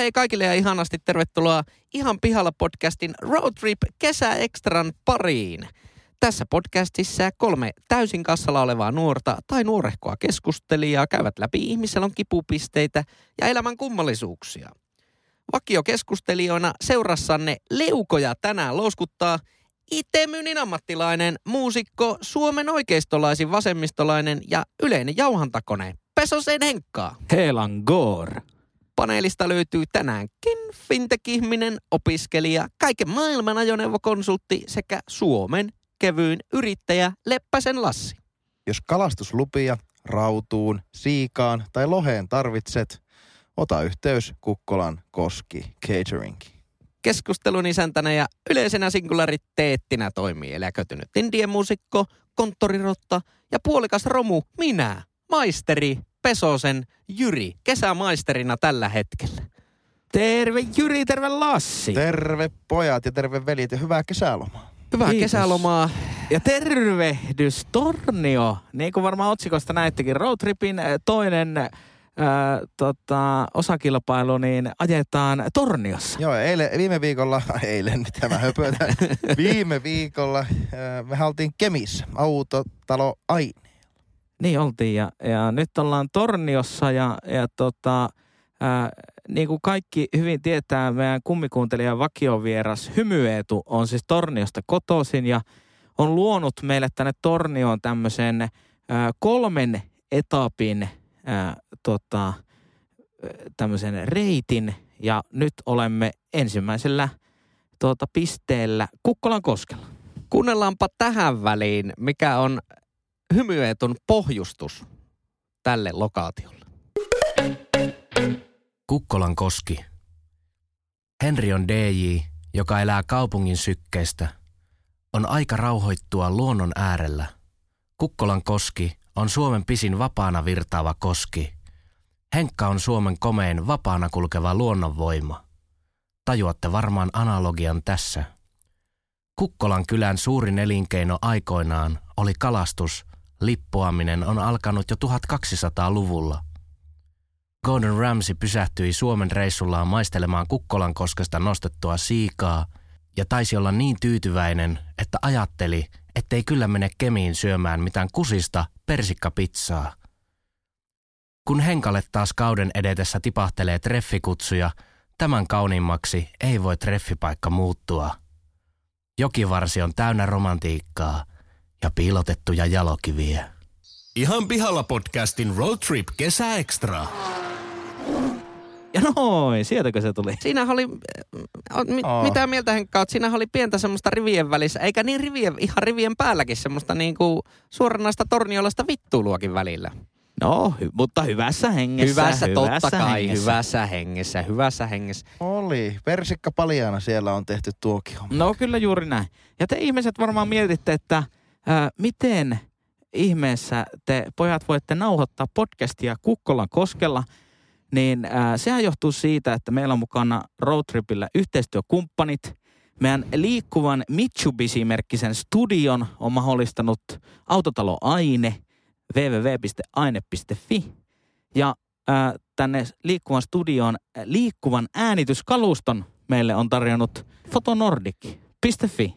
Hei kaikille ja ihanasti tervetuloa Ihan pihalla podcastin Road Trip kesä extran pariin. Tässä podcastissa kolme täysin kassalla olevaa nuorta tai nuorehkoa keskustelijaa käyvät läpi ihmiselon kipupisteitä ja elämän kummallisuuksia. Vakiokeskustelijoina seurassanne leukoja tänään louskuttaa Itemynin ammattilainen, muusikko, Suomen oikeistolaisin vasemmistolainen ja yleinen jauhantakone Pesosen Henkkaa. Helan Gore. Paneelista löytyy tänäänkin fintech-ihminen, opiskelija, kaiken maailman ajoneuvokonsultti sekä Suomen kevyin yrittäjä Leppäsen Lassi. Jos kalastuslupia rautuun, siikaan tai loheen tarvitset, ota yhteys Kukkolan Koski Catering. Keskustelun isäntänä ja yleisenä singulariteettinä toimii eläkötynyt indien muusikko, konttorirotta ja puolikas romu minä, maisteri Pesosen Jyri, kesämaisterina tällä hetkellä. Terve Jyri, terve Lassi. Terve pojat ja terve veljet ja hyvää kesälomaa. Hyvää Kiitos. kesälomaa. Ja tervehdys Tornio. Niin kuin varmaan otsikosta näittekin, Roadtripin äh, toinen äh, tota, osakilpailu niin ajetaan Torniossa. Joo, eilen, viime viikolla, eilen mitä mä höpötän, viime viikolla äh, me oltiin Kemissä, autotalo Aine. Niin oltiin ja, ja nyt ollaan Torniossa ja, ja tota, ää, niin kuin kaikki hyvin tietää, meidän kummikuuntelija vakiovieras Hymyeetu on siis Torniosta kotoisin ja on luonut meille tänne Tornioon tämmöisen ää, kolmen etapin ää, tota, tämmöisen reitin ja nyt olemme ensimmäisellä tuota, pisteellä Kukkolan koskella. Kuunnellaanpa tähän väliin, mikä on hymyetun pohjustus tälle lokaatiolle. Kukkolan koski. Henri on DJ, joka elää kaupungin sykkeestä. On aika rauhoittua luonnon äärellä. Kukkolan koski on Suomen pisin vapaana virtaava koski. Henkka on Suomen komein vapaana kulkeva luonnonvoima. Tajuatte varmaan analogian tässä. Kukkolan kylän suurin elinkeino aikoinaan oli kalastus. Lippuaminen on alkanut jo 1200-luvulla. Gordon Ramsay pysähtyi Suomen reissullaan maistelemaan Kukkolan koskesta nostettua siikaa ja taisi olla niin tyytyväinen, että ajatteli, ettei kyllä mene Kemiin syömään mitään kusista persikkapizzaa. Kun Henkalle taas kauden edetessä tipahtelee treffikutsuja, tämän kauniimmaksi ei voi treffipaikka muuttua. Jokivarsi on täynnä romantiikkaa ja piilotettuja jalokiviä. Ihan pihalla podcastin Road Trip Kesä Extra. Ja noin, sieltäkö se tuli? Siinä oli, äh, mi, Aa. mitä mieltä Henkka oot? Siinä oli pientä semmoista rivien välissä, eikä niin rivien, ihan rivien päälläkin semmoista niinku suoranaista torniolaista vittuiluakin välillä. No, hy- mutta hyvässä hengessä. Hyvässä, totta kai, hengessä. hyvässä hengessä, hyvässä hengessä. Oli, persikka paljana siellä on tehty tuokin homma. No kyllä juuri näin. Ja te ihmiset varmaan mietitte, että ää, miten ihmeessä te pojat voitte nauhoittaa podcastia Kukkolan koskella, niin ää, sehän johtuu siitä, että meillä on mukana Roadtripillä yhteistyökumppanit. Meidän liikkuvan Mitsubishi-merkkisen studion on mahdollistanut autotalo Aine, www.aine.fi. Ja ää, tänne liikkuvan studioon ää, liikkuvan äänityskaluston meille on tarjonnut fotonordic.fi.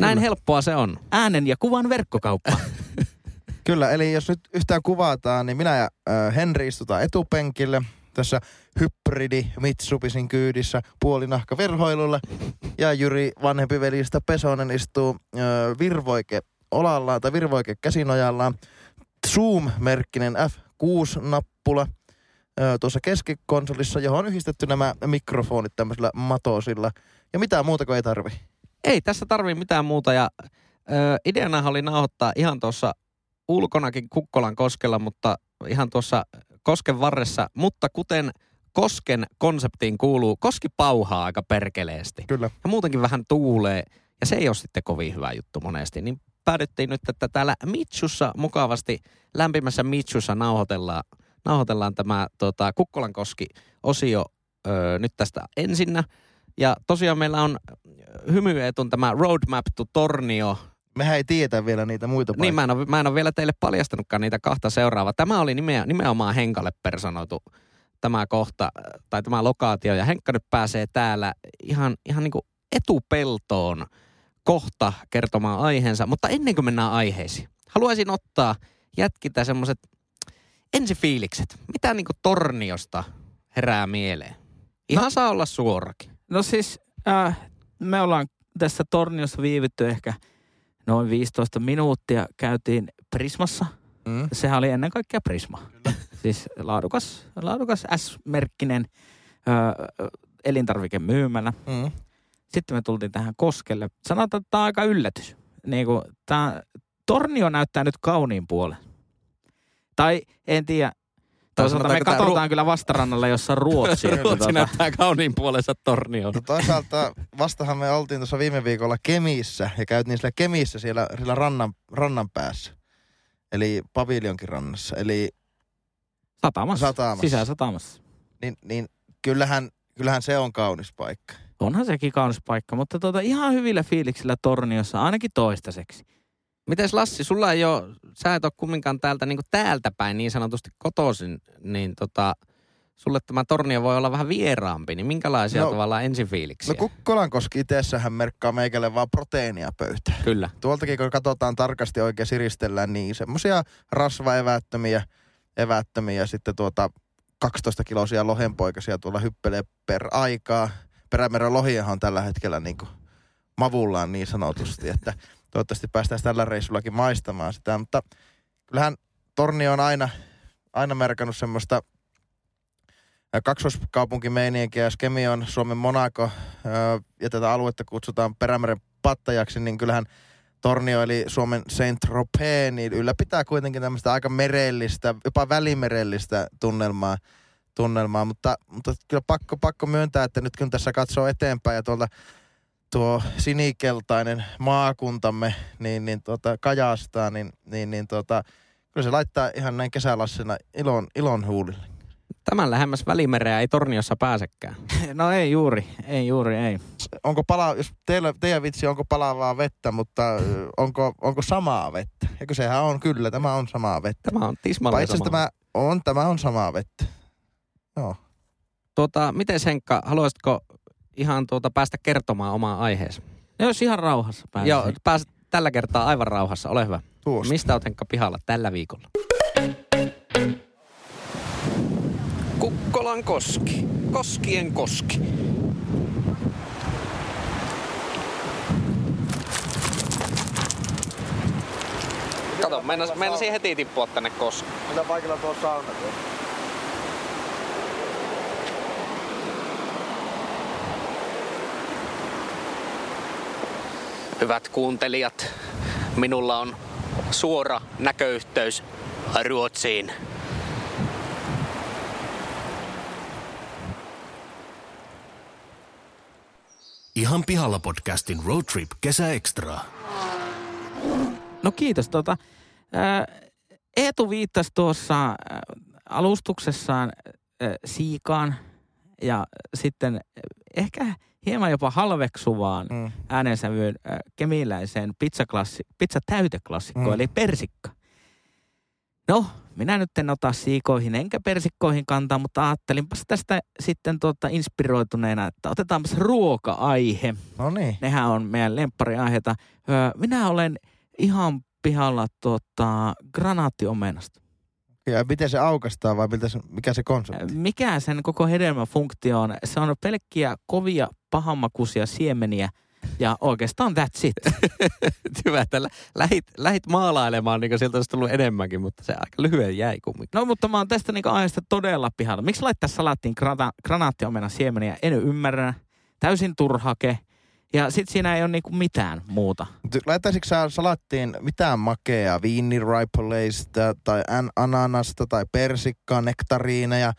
Näin Kyllä. helppoa se on. Äänen ja kuvan verkkokauppa. Kyllä, eli jos nyt yhtään kuvataan, niin minä ja äh, Henri istutaan etupenkille tässä hybridi Mitsubisin kyydissä puolinahka verhoilulla. Ja Jyri vanhempi velistä Pesonen istuu äh, virvoike olallaan tai virvoike käsinojallaan. Zoom-merkkinen F6-nappula äh, tuossa keskikonsolissa, johon on yhdistetty nämä mikrofonit tämmöisillä matosilla. Ja mitään muuta kuin ei tarvi. Ei tässä tarvii mitään muuta ja ö, ideana oli nauhoittaa ihan tuossa ulkonakin Kukkolan koskella, mutta ihan tuossa kosken varressa, mutta kuten kosken konseptiin kuuluu, koski pauhaa aika perkeleesti. Kyllä. Ja muutenkin vähän tuulee, ja se ei ole sitten kovin hyvä juttu monesti. Niin päädyttiin nyt, että täällä Mitsussa mukavasti, lämpimässä Mitsussa nauhoitellaan, nauhoitellaan tämä tota, Kukkolan koski-osio öö, nyt tästä ensinnä. Ja tosiaan meillä on hymyetun tämä Roadmap to Tornio. Mehän ei tietä vielä niitä muita paikkoja. Niin mä en, ole, mä en ole vielä teille paljastanutkaan niitä kahta seuraavaa. Tämä oli nimeä, nimenomaan Henkalle personoitu tämä kohta tai tämä lokaatio ja Henkka nyt pääsee täällä ihan, ihan niin kuin etupeltoon kohta kertomaan aiheensa. Mutta ennen kuin mennään aiheisiin, haluaisin ottaa jätkitä semmoiset ensifiilikset. Mitä niin kuin torniosta herää mieleen? Ihan no, saa olla suorakin. No siis äh, me ollaan tässä torniossa viivytty ehkä noin 15 minuuttia. Käytiin Prismassa. Mm. Sehän oli ennen kaikkea Prisma. Kyllä. siis laadukas, laadukas S-merkkinen ö, elintarvikemyymälä. Mm. Sitten me tultiin tähän Koskelle. Sanotaan, että tämä on aika yllätys. Niin kuin, tämä Tornio näyttää nyt kauniin puolen. Tai en tiedä, Toisaalta me katsotaan ru- kyllä vastarannalle, jossa on Ruotsi. Ruotsi tuota. näyttää kauniin puolensa tornioon. No toisaalta vastahan me oltiin tuossa viime viikolla Kemissä ja käytiin siellä Kemissä siellä, siellä rannan, rannan päässä. Eli paviljonkin rannassa. Eli satamassa. satamassa. Sisäsatamassa. Niin, niin kyllähän, kyllähän se on kaunis paikka. Onhan sekin kaunis paikka, mutta tuota, ihan hyvillä fiiliksillä torniossa, ainakin toistaiseksi. Mites Lassi, sulla ei ole, sä et ole kumminkaan täältä, niin täältä päin niin sanotusti kotoisin, niin tota, sulle tämä tornio voi olla vähän vieraampi, niin minkälaisia no, tavallaan ensifiiliksiä? No Kukkolankoski itsessähän merkkaa meikälle vaan proteiinia pöytään. Kyllä. Tuoltakin kun katsotaan tarkasti oikein siristellään, niin semmoisia rasvaevättömiä, evättömiä sitten tuota 12 kilosia lohenpoikasia tuolla hyppelee per aikaa. Perämeren lohiahan on tällä hetkellä niin kuin mavullaan niin sanotusti, että toivottavasti päästään tällä reissullakin maistamaan sitä. Mutta kyllähän Tornio on aina, aina merkannut semmoista kaksoiskaupunkimeinienkiä. Skemi on Suomen Monaco ja tätä aluetta kutsutaan Perämeren pattajaksi, niin kyllähän Tornio eli Suomen Saint Tropez, niin ylläpitää kuitenkin tämmöistä aika merellistä, jopa välimerellistä tunnelmaa. tunnelmaa. Mutta, mutta kyllä pakko, pakko myöntää, että nyt kun tässä katsoo eteenpäin ja tuolta tuo sinikeltainen maakuntamme niin, niin tuota, kajastaa, niin, niin, niin tuota, kyllä se laittaa ihan näin kesälassena ilon, ilon huulille. Tämän lähemmäs välimereä ei Torniossa pääsekään. No ei juuri, ei juuri, ei. Onko pala, jos teillä, teidän vitsi, onko palavaa vettä, mutta onko, onko samaa vettä? Eikö sehän on kyllä, tämä on samaa vettä. Tämä on tismalleen samaa. tämä on, tämä on samaa vettä. Joo. Tuota, miten Henkka, haluaisitko ihan tuota päästä kertomaan omaa aiheesi. No jos ihan rauhassa pääset. Joo, pääset tällä kertaa aivan rauhassa, ole hyvä. Tuosta. Mistä olet Henkka pihalla tällä viikolla? Kukkolan koski. Koskien koski. Kato, meinasin heti tippua tänne koskeen. Mitä paikalla tuo sauna tuossa? Hyvät kuuntelijat, minulla on suora näköyhteys Ruotsiin. Ihan pihalla podcastin Road Trip Kesä Extra. No kiitos. Tota, ää, Eetu viittasi tuossa ää, alustuksessaan ää, Siikaan ja sitten ehkä hieman jopa halveksuvaan mm. äänensävyyn äh, kemiläiseen pizzaklassi, pizzatäyteklassikkoon, mm. eli persikka. No, minä nyt en ota siikoihin enkä persikkoihin kantaa, mutta ajattelinpas tästä sitten tuota inspiroituneena, että otetaanpas ruoka-aihe. No niin. Nehän on meidän lemppariaiheita. Öö, minä olen ihan pihalla tuota, granaattiomenasta. Ja miten se aukastaa vai miltä se, mikä se konsepti? Mikä sen koko hedelmäfunktio on? Se on pelkkiä kovia pahammakuisia siemeniä ja oikeastaan that's it. Hyvä, että lähit, lähit maalailemaan, niin sieltä olisi tullut enemmänkin, mutta se aika lyhyen jäi kumminkin. No mutta mä oon tästä niin aiheesta todella pihalla. Miksi laittaa salaattiin grana, granaattiomena siemeniä? En ymmärrä. Täysin turhake. Ja sit siinä ei ole niinku mitään muuta. Laittaisitko sä salattiin mitään makeaa, viiniraipoleista tai ananasta tai persikkaa, nektariineja,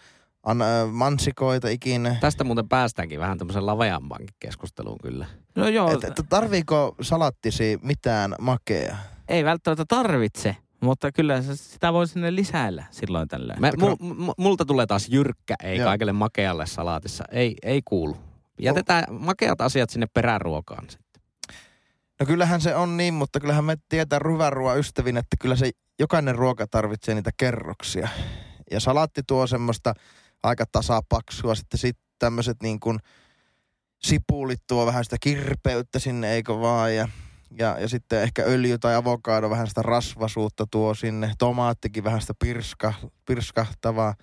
an, mansikoita ikinä? Tästä muuten päästäänkin vähän tämmöisen laveampankin keskusteluun kyllä. No joo. Et, et, tarviiko salattisi mitään makea? Ei välttämättä tarvitse. Mutta kyllä sitä voi sinne lisäillä silloin tällöin. Me, mu, multa tulee taas jyrkkä, ei Joo. kaikille makealle salaatissa. Ei, ei kuulu. Jätetään makeat asiat sinne peräruokaan sitten. No kyllähän se on niin, mutta kyllähän me tietää hyvän ruoan ystävin, että kyllä se jokainen ruoka tarvitsee niitä kerroksia. Ja salaatti tuo semmoista aika tasapaksua. Sitten sit tämmöiset niin kuin sipulit tuo vähän sitä kirpeyttä sinne, eikö vaan? Ja, ja, ja sitten ehkä öljy tai avokado vähän sitä rasvasuutta tuo sinne. Tomaattikin vähän sitä pirska, pirskahtavaa.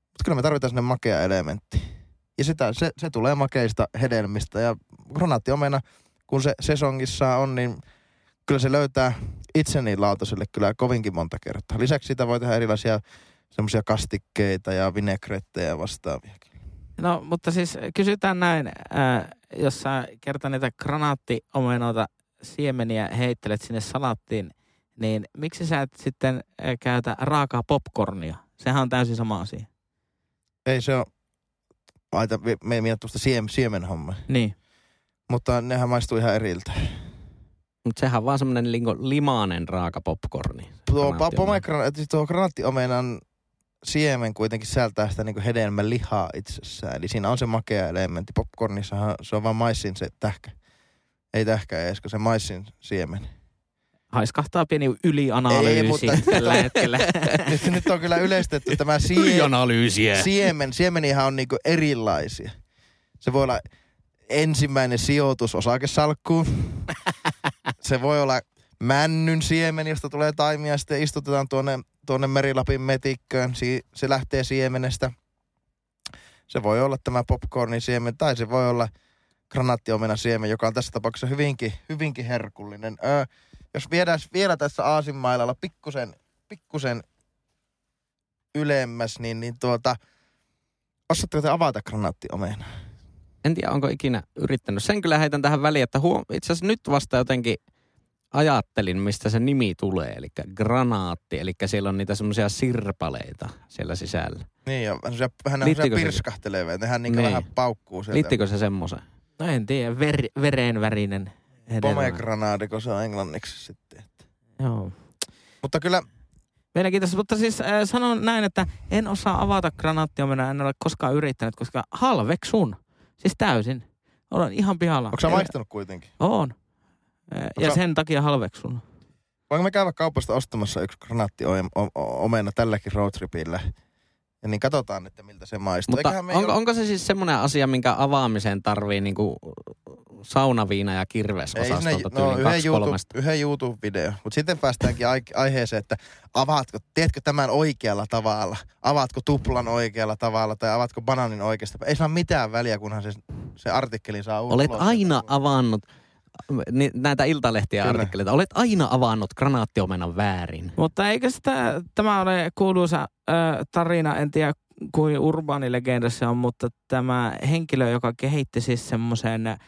Mutta kyllä me tarvitaan sinne makea elementti. Ja sitä, se, se tulee makeista hedelmistä. Ja granaattiomena, kun se sesongissa on, niin kyllä se löytää itseni lautaselle kyllä kovinkin monta kertaa. Lisäksi sitä voi tehdä erilaisia semmoisia kastikkeita ja vinegrettejä vastaavia. No, mutta siis kysytään näin, ää, jos sä kerta niitä granaattiomenoita siemeniä heittelet sinne salattiin, niin miksi sä et sitten ää, käytä raakaa popcornia? Sehän on täysin sama asia. Ei se ole, aita, me ei mennä tuosta siem, siemenhomma. Niin. Mutta nehän maistuu ihan eriltä. Mutta sehän on vaan semmoinen limainen raaka popcorni. Tuo, Granaattiomena. siis tuo granaattiomenan siemen kuitenkin sisältää sitä niin hedelmän lihaa itsessään. Eli siinä on se makea elementti. Popcornissahan se on vaan maissin se tähkä. Ei tähkä edes, kun se maissin siemen. Haiskahtaa pieni ylianalyysi Ei, mutta- tällä hetkellä. nyt, nyt on kyllä yleistetty tämä siemen. Siemen, siemenihän on niinku erilaisia. Se voi olla ensimmäinen sijoitus osakesalkkuun. Se voi olla männyn siemen, josta tulee taimia ja sitten istutetaan tuonne, tuonne Merilapin metikköön. Si- se lähtee siemenestä. Se voi olla tämä popcornin siemen tai se voi olla granaattiomena siemen, joka on tässä tapauksessa hyvinkin, hyvinkin herkullinen. Öö, jos viedään vielä tässä aasinmailalla pikkusen, pikkusen ylemmäs, niin, niin tuota, osaatteko te avata granaattiomena? En tiedä, onko ikinä yrittänyt. Sen kyllä heitän tähän väliin, että huom- itse asiassa nyt vasta jotenkin ajattelin, mistä se nimi tulee. Eli granaatti, eli siellä on niitä semmoisia sirpaleita siellä sisällä. Niin, ja vähän semmosia- vähän semmosia se- pirskahtelevia. Nehän niin Niin. vähän paukkuu sieltä. Liittyykö se semmoiseen? No en tiedä, ver, verenvärinen. Pomegranadi, kun se on englanniksi sitten. Joo. Mutta kyllä, Mielenkiintoista, mutta siis äh, sanon näin, että en osaa avata granaattiomena, en ole koskaan yrittänyt, koska halveksun. Siis täysin. Olen ihan pihalla. onko sä maistanut kuitenkin? On. Äh, Ja sä- sen takia halveksun. Voinko me käydä kaupasta ostamassa yksi granaattiomena tälläkin roadtripillä? Ja niin katsotaan, että miltä se maistuu. Mutta onko, jo- onko se siis semmoinen asia, minkä avaamiseen tarvii niinku saunaviina ja kirves Ei sinne, osastolta no, yhden, YouTube, yhden YouTube-video. Mutta sitten päästäänkin ai- aiheeseen, että avaatko, teetkö tämän oikealla tavalla? Avaatko tuplan oikealla tavalla tai avaatko banaanin oikeasta? Ei saa mitään väliä, kunhan se, se artikkelin saa ulos. Olet aina avannut näitä iltalehtiä Kyllä. artikkeleita. Olet aina avannut granaattiomena väärin. Mutta eikö sitä, tämä ole kuuluisa äh, tarina, en tiedä kuin urbaanilegenda se on, mutta tämä henkilö, joka kehitti siis semmoisen äh,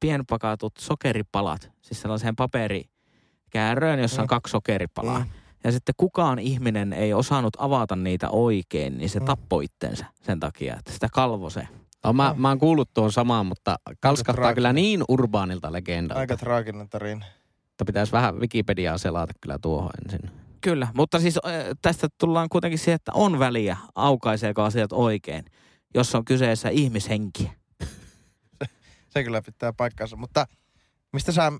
pienpakatut sokeripalat, siis sellaiseen paperikääröön, jossa on Mm. kaksi sokeripalaa. Mm. Ja sitten kukaan ihminen ei osannut avata niitä oikein, niin se Mm. tappoi itsensä sen takia, että sitä kalvo se. No, mä, mä oon kuullut tuon samaan, mutta kalskahtaa traaginen. kyllä niin urbaanilta legendalta, Aika traaginen tarina. että pitäisi vähän Wikipediaa selata kyllä tuohon ensin. Kyllä, mutta siis tästä tullaan kuitenkin siihen, että on väliä, aukaiseeko asiat oikein, jos on kyseessä ihmishenkiä. Se kyllä pitää paikkansa. Mutta mistä sä,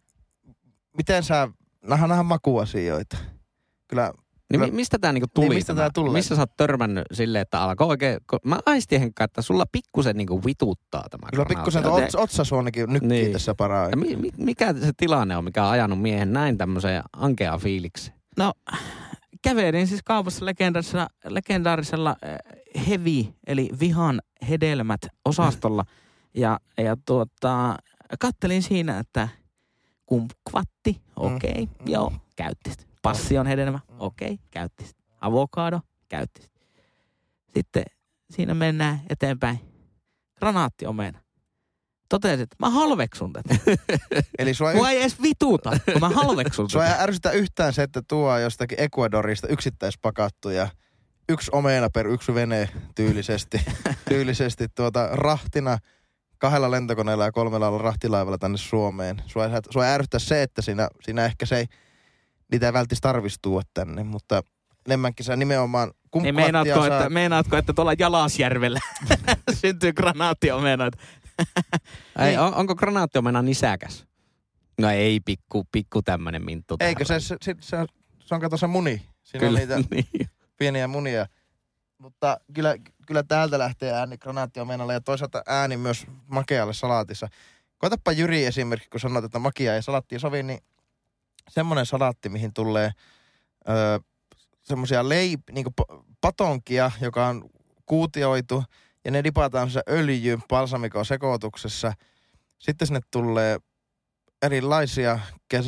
miten sä, nähdään nähdään makuasioita. Kyllä, Niin mi- mistä tämä niinku tuli? Niin, mistä tämä? tulee? Missä sä oot törmännyt silleen, että alkoi oikein... Mä aistin Henkka, että sulla pikkusen niinku vituttaa tämä kyllä pikkusen granaatti. ots, otsasuonikin nykkii Niin. niin. tässä paraa. Ja mi- mi- mikä se tilanne on, mikä on ajanut miehen näin tämmöiseen ankeaan fiilikseen? No, kävelin siis kaupassa legendaarisella, legendaarisella äh, heavy, eli vihan hedelmät osastolla. Ja, ja tuota, kattelin siinä, että kumkvatti, okei, okay, Mm. joo, käytti sitä. Passion hedelmä, Mm. okei, okay, käytti sitä. Avokado, käytti sitä. Sitten siinä mennään eteenpäin. Granaattiomena. Totesin, että mä halveksun tätä. Eli sua, Mua ei edes vituta, kun mä halveksun sua ei ärsytä yhtään se, että tuo jostakin Ecuadorista yksittäispakattuja yksi omena per yksi vene tyylisesti, tyylisesti tuota rahtina kahdella lentokoneella ja kolmella rahtilaivalla tänne Suomeen. Sua sua ei ärsytä se, että siinä, siinä ehkä se ei, niitä ei välttämättä tarvitsisi tuoda tänne, mutta enemmänkin sä nimenomaan Niin meinaatko, saa- että, meinaatko, että tuolla Jalasjärvellä syntyy granaattiomena? Ei, on, onko granaattiomena nisäkäs? No ei, pikku, pikku tämmönen minttu. Eikö se, se, se, se, se on kato se muni. Siinä Kyllä, on niitä niin. pieniä munia. mutta kyllä, kyllä täältä lähtee ääni granaattiomeenalle ja toisaalta ääni myös makealle salaatissa. Koetapa Jyri esimerkiksi, kun sanoit, että makia ja salaatti sovi, niin semmoinen salaatti, mihin tulee öö, semmoisia leip, niin patonkia, joka on kuutioitu ja ne dipataan se öljy balsamikon sekoituksessa. Sitten sinne tulee erilaisia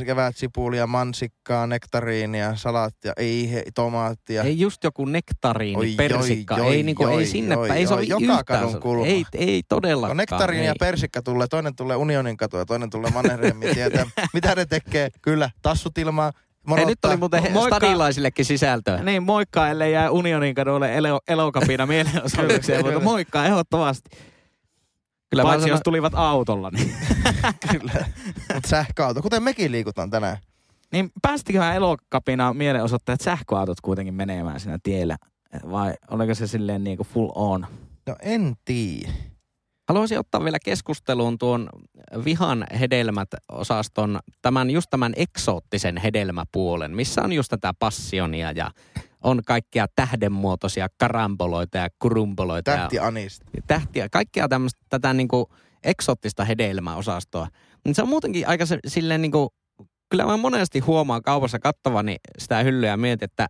kevätsipulia, mansikkaa, nektariinia, salaattia, ei he, tomaattia. Ei just joku nektariini, Oi, persikka. joi, ei, niinku, joi, ei sinne joi, päin. Ei se joi, ole joka yhtään. kadun kulma. Ei, ei todellakaan. No nektariini ja ei. persikka tulee, toinen tulee Unionin katu ja toinen tulee Mannerheimin tietä. Mitä ne tekee? Kyllä, tassut ilmaan, Hei, nyt oli muuten Moikka. stadilaisillekin sisältöä. Niin, moikka, ellei jää Unionin kadulle elo, elokapina mielenosoitukseen, mutta moikka ehdottomasti. Kyllä Paitsi sanon, jos tulivat autolla. Niin, Kyllä. Mutta sähköauto, kuten mekin liikutaan tänään. niin päästiköhän elokapina mielenosoittajat sähköautot kuitenkin menemään siinä tiellä? Vai oliko se silleen niin kuin full on? No en tiedä. Haluaisin ottaa vielä keskusteluun tuon vihan hedelmät-osaston, tämän, just tämän eksoottisen hedelmäpuolen, missä on just tätä passionia ja on kaikkia tähdenmuotoisia karamboloita ja kurumboloita. Tähti ja tähtiä, kaikkea tämmöistä, tätä niinku eksoottista hedelmäosastoa. Niin se on muutenkin aika se, silleen niinku, kyllä mä monesti huomaan kaupassa kattavani sitä hyllyä ja mietin, että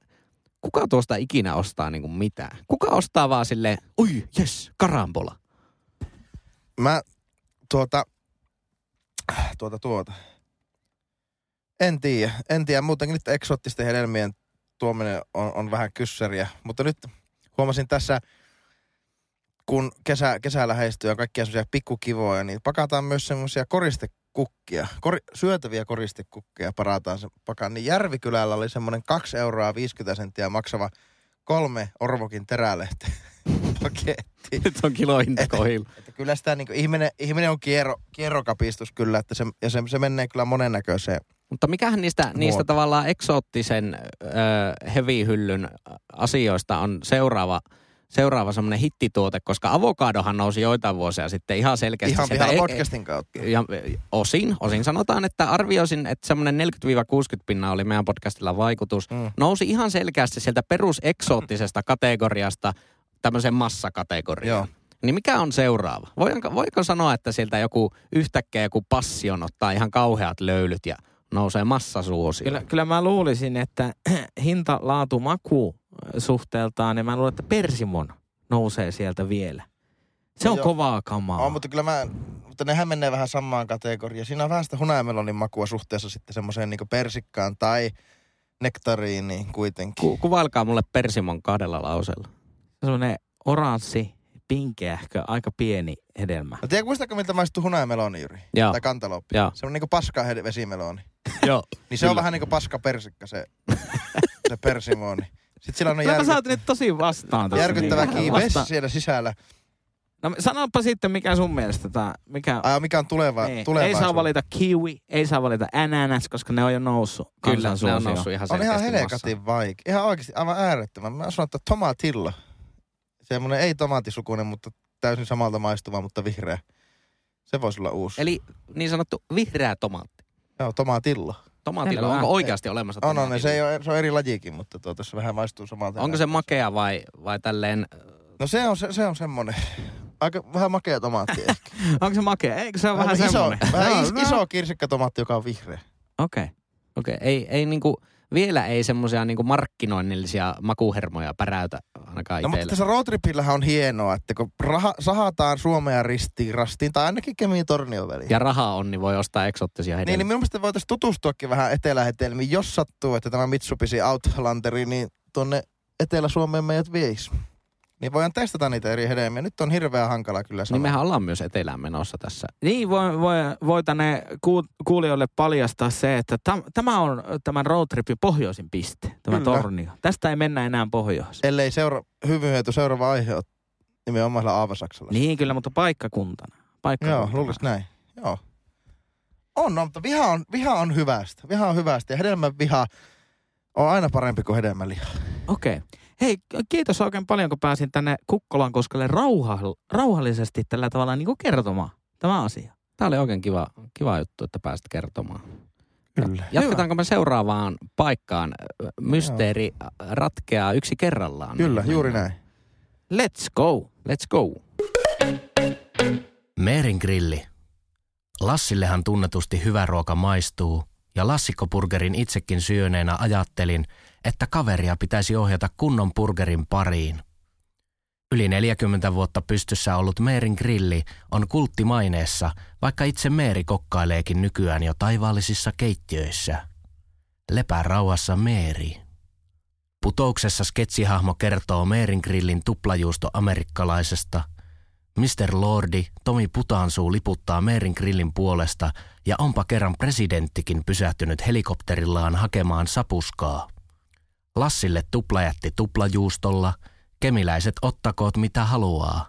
kuka tuosta ikinä ostaa niinku mitään? Kuka ostaa vaan silleen, oi jes, karambola. Mä tuota, tuota, tuota. En tiedä, en tiedä. Muutenkin nyt eksoottisten hedelmien tuominen on, on vähän kyssäriä. Mutta nyt huomasin tässä, kun kesä, kesä lähestyy ja kaikkia semmoisia pikkukivoja, niin pakataan myös semmoisia koristekukkia, kori, syötäviä koristekukkia parataan se pakan. Niin Järvikylällä oli semmoinen 2 euroa 50 senttiä maksava kolme Orvokin terälehti paketti. Nyt on kilohinta kohilla. Että kyllä sitä niin ihminen, ihminen on kierro, kierrokapistus kyllä, että se, ja se, se menee kyllä monennäköiseen. Mutta mikähän niistä, niistä tavallaan eksoottisen hevihyllyn asioista on seuraava, seuraava semmoinen hittituote, koska avokadohan nousi joitain vuosia sitten ihan selkeästi. Ihan pihalla e- podcastin kautta. ja osin, osin sanotaan, että arvioisin, että semmoinen 40-60 pinnaa oli meidän podcastilla vaikutus. Mm. Nousi ihan selkeästi sieltä peruseksoottisesta kategoriasta tämmöiseen massakategoriaan. Joo. Niin mikä on seuraava? Voinko, voiko sanoa, että sieltä joku yhtäkkiä joku passion ottaa ihan kauheat löylyt ja nousee massasuosioon? Kyllä, kyllä mä luulisin, että hinta, laatu, maku suhteeltaan, niin mä luulen, että persimon nousee sieltä vielä. Se No on joo. kovaa kamaa. On, mutta kyllä mä, mutta nehän menee vähän samaan kategoriaan. Siinä on vähän sitä hunajamelonin makua suhteessa sitten semmoiseen niin persikkaan tai nektariiniin kuitenkin. Ku, kuvailkaa mulle persimon kahdella lauseella. Semmoinen oranssi, pinkeähkö, aika pieni hedelmä. No tiedä, muistatko miltä maistuu hunajameloni, Jyri? Joo. Tai kantaloupi. Joo. Se on niinku paska he- vesimeloni. Joo. Niin se on vähän niinku paska persikka se, se persimoni. Sitten sillä on Kyllä mä järky, saatiin nyt tosi vastaan. järkyttävä Niin, kiives vasta- siellä sisällä. No sanoppa sitten, mikä sun mielestä tää, mikä... Ai, mikä on tuleva, niin. tulevaisuus? Ei saa valita kiwi, ei saa valita ananas, koska ne on jo noussut. Kyllä, ne on noussut ihan On ihan helekatin vaikea. Ihan oikeasti aivan äärettömän. Mä sanon, että tomatilla. Semmoinen ei tomaattisukunen, mutta täysin samalta maistuva, mutta vihreä. Se voisi olla uusi. Eli niin sanottu vihreä tomaatti. Joo, tomaatilla. Tomaatilla, onko oikeasti olemassa On, on, se, ei ole, se on eri lajikin, mutta tuota, se vähän maistuu samalta. Onko se makea vai, vai tälleen... No se on, se, se on semmonen. Aika vähän makea tomaatti ehkä. Onko se makea? Eikö se ole vähän iso, semmoinen? vähän Joo, is, no. iso kirsikkatomaatti, joka on vihreä. Okei. Okay. Okei, ei, ei niinku, vielä ei semmoisia niinku markkinoinnillisia makuhermoja päräytä ainakaan No mutta tässä roadtripillähän on hienoa, että kun raha, sahataan Suomea ristiin rastiin, tai ainakin Kemiin tornion väliin. Ja raha on, niin voi ostaa eksoottisia Niin, hedelmiä. niin minun mielestä voitaisiin tutustuakin vähän etelähetelmiin, jos sattuu, että tämä Mitsubishi Outlanteri, niin tuonne Etelä-Suomeen meidät veisi. Niin voidaan testata niitä eri hedelmiä. Nyt on hirveän hankala kyllä Niin sanoa. mehän ollaan myös etelään menossa tässä. Niin, voi, voi, voi tänne ku, kuulijoille paljastaa se, että tam, tämä on tämän roadtripin pohjoisin piste, tämä Kyllä. tornio. Tästä ei mennä enää pohjoiseen. Ellei seura- hyvin hyöty seuraava aihe ole nimenomaan sillä Aavasaksella. Niin kyllä, mutta paikkakuntana. Joo, paikkakuntana. luulis näin. Joo. On, no, mutta viha on, viha on hyvästä. Viha on hyvästä ja hedelmän viha on aina parempi kuin hedelmän liha. Okei. Okay. Hei, kiitos oikein paljon, kun pääsin tänne Kukkolan koskelle rauha, rauhallisesti tällä tavalla niin kuin kertomaan tämä asia. Tämä oli oikein kiva, kiva juttu, että pääsit kertomaan. Kyllä. Jatketaanko me seuraavaan paikkaan? Mysteeri ratkeaa yksi kerrallaan. Kyllä, Niin juuri näin. Let's go. Let's go. Meerin grilli. Lassillehan tunnetusti hyvä ruoka maistuu, ja lassikkoburgerin itsekin syöneenä ajattelin, että kaveria pitäisi ohjata kunnon burgerin pariin. Yli 40 vuotta pystyssä ollut Meerin grilli on kulttimaineessa, vaikka itse Meeri kokkaileekin nykyään jo taivaallisissa keittiöissä. Lepää rauhassa Meeri. Putouksessa sketsihahmo kertoo Meerin grillin tuplajuusto amerikkalaisesta. Mr. Lordi Tomi Putaansuu liputtaa Meerin grillin puolesta ja onpa kerran presidenttikin pysähtynyt helikopterillaan hakemaan sapuskaa. Lassille tuplajätti tuplajuustolla, kemiläiset ottakoot mitä haluaa.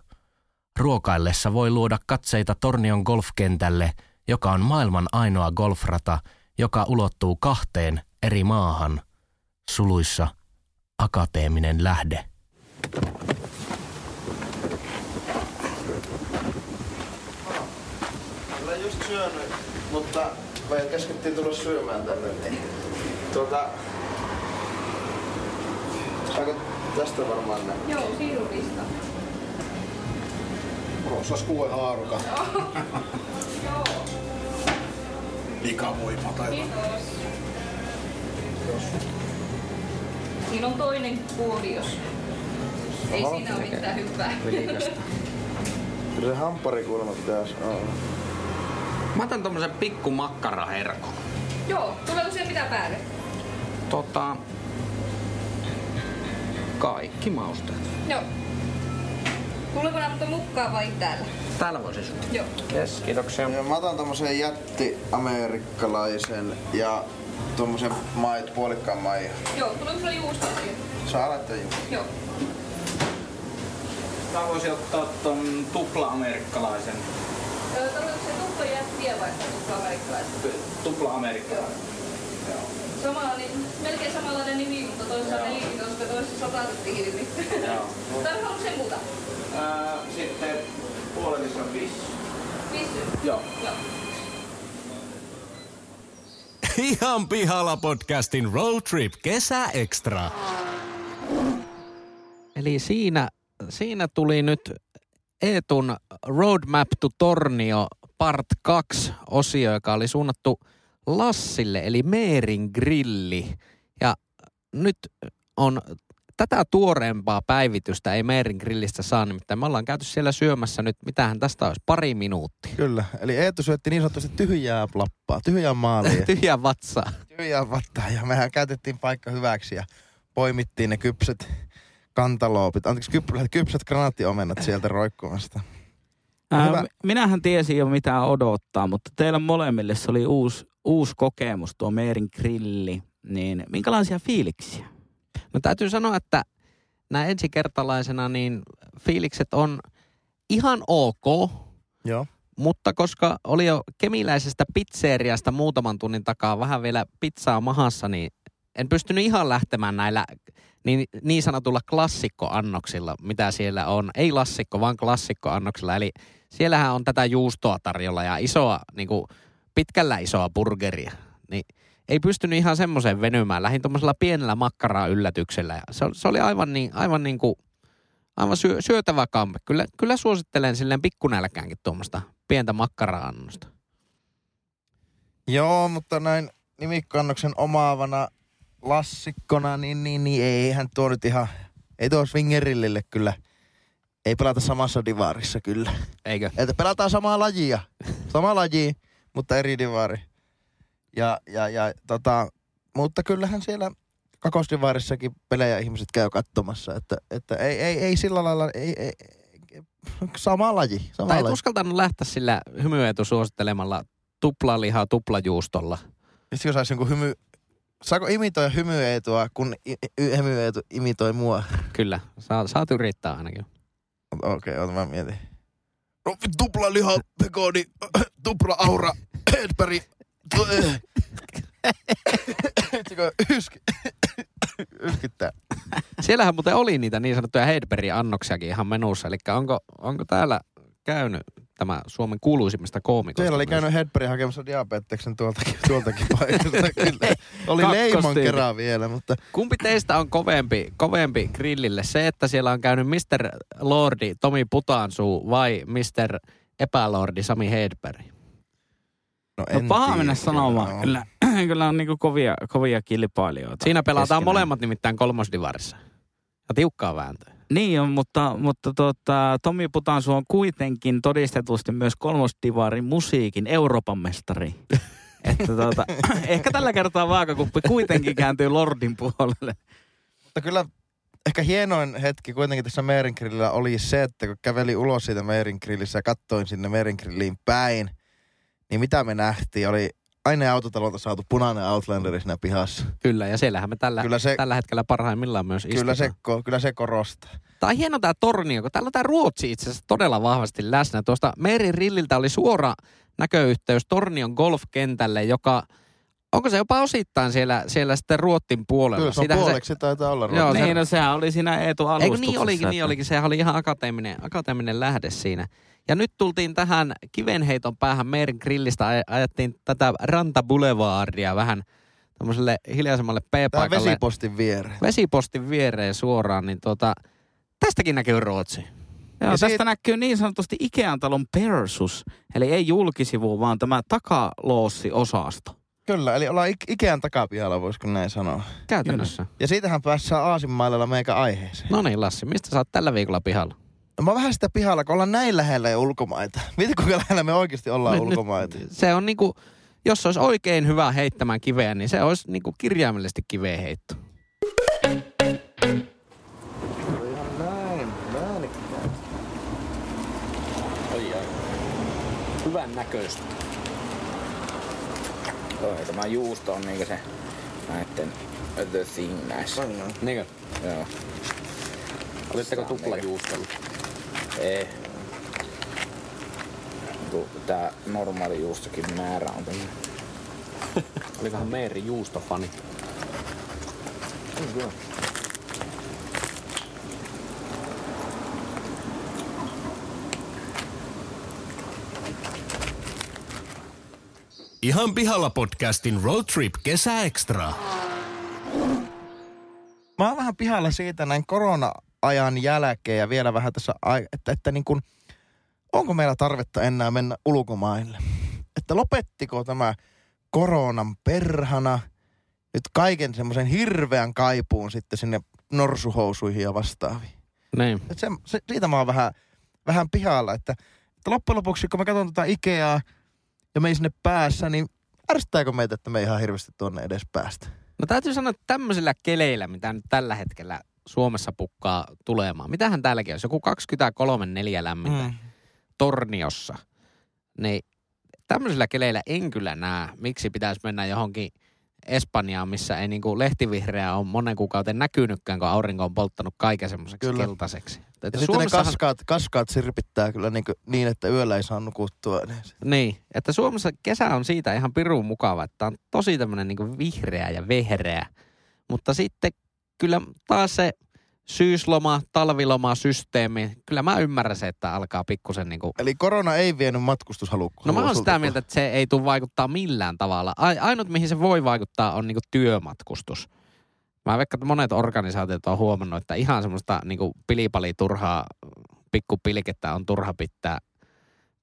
Ruokaillessa voi luoda katseita Tornion golfkentälle, joka on maailman ainoa golfrata, joka ulottuu kahteen eri maahan. Suluissa akateeminen lähde. Olen just syönyt, mutta me käskettiin tulla syömään tänne. Niin. Tuota... Saako tästä varmaan näin? Joo, sirupista. Rossas kuue haaruka. Joo, Likavoima tai kiitos. Siinä on toinen puoli, jos ei siinä ole mitään hyvää. Kyllä se hamppari kuulemma pitäisi olla. Mä otan tommosen pikku makkaraherkon. Joo, tuleeko siihen mitään päälle? Tota... Kaikki mausteet. Joo. Tuleeko nämä mukaan vai täällä? Täällä voisi syödä. Joo. Yes, kiitoksia. Ja mä otan tommosen jätti amerikkalaisen ja tommosen mait, puolikkaan mai. Joo, tuleeko sulla juustoa siihen? Saa laittaa juu. Joo. Mä voisin ottaa ton tupla-amerikkalaisen. Tarkoitatko se tupla jättiä vai tupla amerikkalaista? Tupla-amerikkalaisen. Sama, niin, melkein samanlainen nimi, mutta toisessa on koska toisessa sataatti ilmi. Joo. Tai haluatko sen muuta? Ää, sitten puolellisen fish. Pissy. Joo. Joo. Ihan pihalla podcastin Road Trip Kesä Extra. Eli siinä, siinä tuli nyt Eetun Roadmap to Tornio Part 2 osio, joka oli suunnattu Lassille, eli Meerin grilli. Ja nyt on tätä tuoreempaa päivitystä ei Meerin grillistä saa, nimittäin me ollaan käyty siellä syömässä nyt, mitähän tästä olisi, pari minuuttia. Kyllä. Eli Eetu syötti niin sanotusti tyhjää lappaa, tyhjää maalia, Tyhjä vatsaa. tyhjää vattaa. Ja mehän käytettiin paikka hyväksi ja poimittiin ne kypset kantaloopit, anteeksi kypsät, kypsät granaattiomenat sieltä roikkumasta. Ää, Hyvä. mi- minähän tiesin jo mitä odottaa, mutta teillä molemmille se oli uusi, uusi kokemus tuo Meerin grilli. Niin minkälaisia fiiliksiä? No täytyy sanoa, että näin ensikertalaisena niin fiilikset on ihan ok, Joo. mutta koska oli jo kemiläisestä pizzeriasta muutaman tunnin takaa vähän vielä pizzaa mahassa, niin en pystynyt ihan lähtemään näillä niin, niin sanotulla klassikkoannoksilla, mitä siellä on. Ei lassikko, vaan klassikkoannoksilla. Eli siellähän on tätä juustoa tarjolla ja isoa, niin kuin pitkällä isoa burgeria. Niin ei pystynyt ihan semmoiseen venymään. Lähin tuommoisella pienellä makkaraa yllätyksellä. Ja se, se oli aivan niin, aivan niin kuin, aivan syö, syötävä kampe. Kyllä, kyllä suosittelen silleen pikkunälkäänkin tuommoista pientä makkara-annosta. Joo, mutta näin nimikannoksen omaavana lassikkona, niin, niin, niin eihän tuo nyt ihan, ei tuo swingerillille kyllä, ei pelata samassa divaarissa kyllä. Eikö? Että pelataan samaa lajia, sama laji, mutta eri divaari. Ja, ja, ja tota, mutta kyllähän siellä kakosdivaarissakin pelejä ihmiset käy katsomassa, että, että ei, ei, ei sillä lailla, ei, ei, ei sama laji, sama Tai et laji. uskaltanut lähteä sillä hymyetu suosittelemalla tuplalihaa tuplajuustolla. Sitten jos saisi jonkun hymy... Saako imitoida hymyeetua, kun i- hymyeetu imitoi mua? Kyllä, Sa, saat yrittää ainakin. Okei, okay, mä mietin. No, tupla liha, pekoni, tupla aura, yski, yskittää? Siellähän muuten oli niitä niin sanottuja Hedbergin annoksiakin ihan menussa. Eli onko, onko täällä käynyt tämä Suomen kuuluisimmista koomikoista. Siellä oli myös. käynyt Hedberg hakemassa diabeteksen tuoltakin, tuoltakin paikasta. Kyllä. Oli leimon Kakkostyyppi. kerran vielä, mutta Kumpi teistä on kovempi, kovempi grillille? Se, että siellä on käynyt Mr. Lordi Tomi Putansuu vai Mr. Epälordi Sami Hedberg? no No en paha tiedä, mennä sanomaan. on. Kyllä, kyllä on niinku kovia, kovia kilpailijoita. Siinä pelataan keskenään. molemmat nimittäin kolmosdivarissa. Ja tiukkaa vääntöä. Niin on, mutta, mutta tota, Tomi Putansu on kuitenkin todistetusti myös kolmosdivarin musiikin Euroopan mestari. että tota, ehkä tällä kertaa vaakakuppi kuitenkin kääntyy Lordin puolelle. Mutta kyllä ehkä hienoin hetki kuitenkin tässä Meeringrillillä oli se, että kun käveli ulos siitä Meeringrillistä ja kattoin sinne Meeringrilliin päin, niin mitä me nähtiin, oli aina autotalolta saatu punainen Outlanderi siinä pihassa. Kyllä, ja siellähän me tällä, Kyllä se- tällä hetkellä parhaimmillaan myös istutaan. Kyllä se, kyllä se korostaa. Tämä on hieno tämä tornio, kun täällä on tämä Ruotsi itse asiassa todella vahvasti läsnä. Tuosta Meerin rilliltä oli suora näköyhteys Tornion golfkentälle, joka, onko se jopa osittain siellä, siellä sitten Ruottin puolella? Kyllä se on Siitähän puoleksi taitaa olla. Joo, Ruotsi. se- niin, no sehän oli siinä Eetu Eikö alustuksessa. niin olikin, niin että- olikin. Sehän oli ihan akateeminen, akateeminen lähde siinä. Ja nyt tultiin tähän kivenheiton päähän Meerin grillistä. aj- Ajettiin tätä Ranta Boulevardia vähän tämmöiselle hiljaisemmalle Tämä P-paikalle. vesipostin viereen. Vesipostin viereen suoraan, niin tuota, tästäkin näkyy Ruotsi. Joo, Ja tästä siitä- näkyy niin sanotusti Ikean talon Persus, eli ei julkisivu, vaan tämä takaloossi-osasto. Kyllä, eli ollaan Ik- Ikean takapihalla, voisiko näin sanoa. Käytännössä. Ja siitähän päässään aasinmailalla meikä aiheeseen. No niin, Lassi, mistä sä oot tällä viikolla pihalla? No mä vähän sitä pihalla, kun ollaan näin lähellä jo ulkomaita. Mietin, kuinka lähellä me oikeasti ollaan Nyt- ulkomaita. Nyt, se on niinku, jos se olisi oikein hyvä heittämään kiveä, niin se olisi niinku kirjaimellisesti kiveen heitto. Hyvän näköistä. Ja tämä juusto on niinku se näitten the thing näissä. Niinkö? Joo. Olitteko tuplajuustolla? Ei. Tu- Tää normaali juustokin määrä on tämmönen. Olikohan Meeri juustofani? Ihan pihalla podcastin Road Trip Kesäekstra. Mä oon vähän pihalla siitä näin korona-ajan jälkeen ja vielä vähän tässä, että, että niin kuin, onko meillä tarvetta enää mennä ulkomaille? Että lopettiko tämä koronan perhana nyt kaiken semmoisen hirveän kaipuun sitten sinne norsuhousuihin ja vastaaviin? Niin. Et se, se, siitä mä oon vähän, vähän pihalla, että, että loppujen lopuksi kun mä katson tätä Ikeaa ja me ei sinne päässä, niin ärsyttääkö meitä, että me ei ihan hirveästi tuonne edes päästä? No täytyy sanoa, että tämmöisillä keleillä, mitä nyt tällä hetkellä Suomessa pukkaa tulemaan. Mitähän täälläkin olisi? Joku 23-4 lämmintä mm. Torniossa. Niin tämmöisillä keleillä en kyllä näe, miksi pitäisi mennä johonkin Espanjaan, missä ei niinku lehtivihreää ole monen kuukauden näkynytkään, kun aurinko on polttanut kaiken semmoiseksi Kyllä. keltaiseksi. Että Ja sitten ne Suomessahan- kaskaat, kaskaat sirpittää kyllä niin, niin, että yöllä ei saa nukuttua. Niin, että Suomessa kesä on siitä ihan pirun mukava, että on tosi tämmöinen niin vihreä ja vehreä. Mutta sitten kyllä taas se syysloma, talviloma, systeemi, kyllä mä ymmärrän se, että alkaa pikkusen niin kuin... Eli korona ei vienyt matkustushalukkuutta. No mä oon sitä mieltä, että se ei tule vaikuttaa millään tavalla. Ai- Ainut, mihin se voi vaikuttaa, on niin kuin työmatkustus. Mä veikkaan, että monet organisaatiot on huomannut, että ihan semmoista niin kuin pilipali turhaa pikkupilkettä on turha pitää,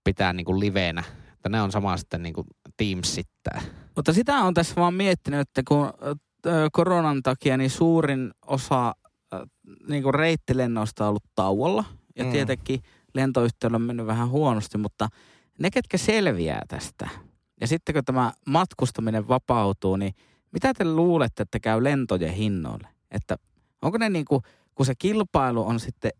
pitää niin kuin liveenä. Että ne on sama sitten niin kuin Teamsittää. Mutta sitä on tässä vaan miettinyt, että kun koronan takia niin suurin osa niin kuin reittilennoista on ollut tauolla. Ja Mm. mm. tietenkin lentoyhtiöllä on mennyt vähän huonosti, mutta ne, ketkä selviää tästä. Ja sitten kun tämä matkustaminen vapautuu, niin mitä te luulette, että käy lentojen hinnoille? Että onko ne niin kuin, kun se kilpailu on sitten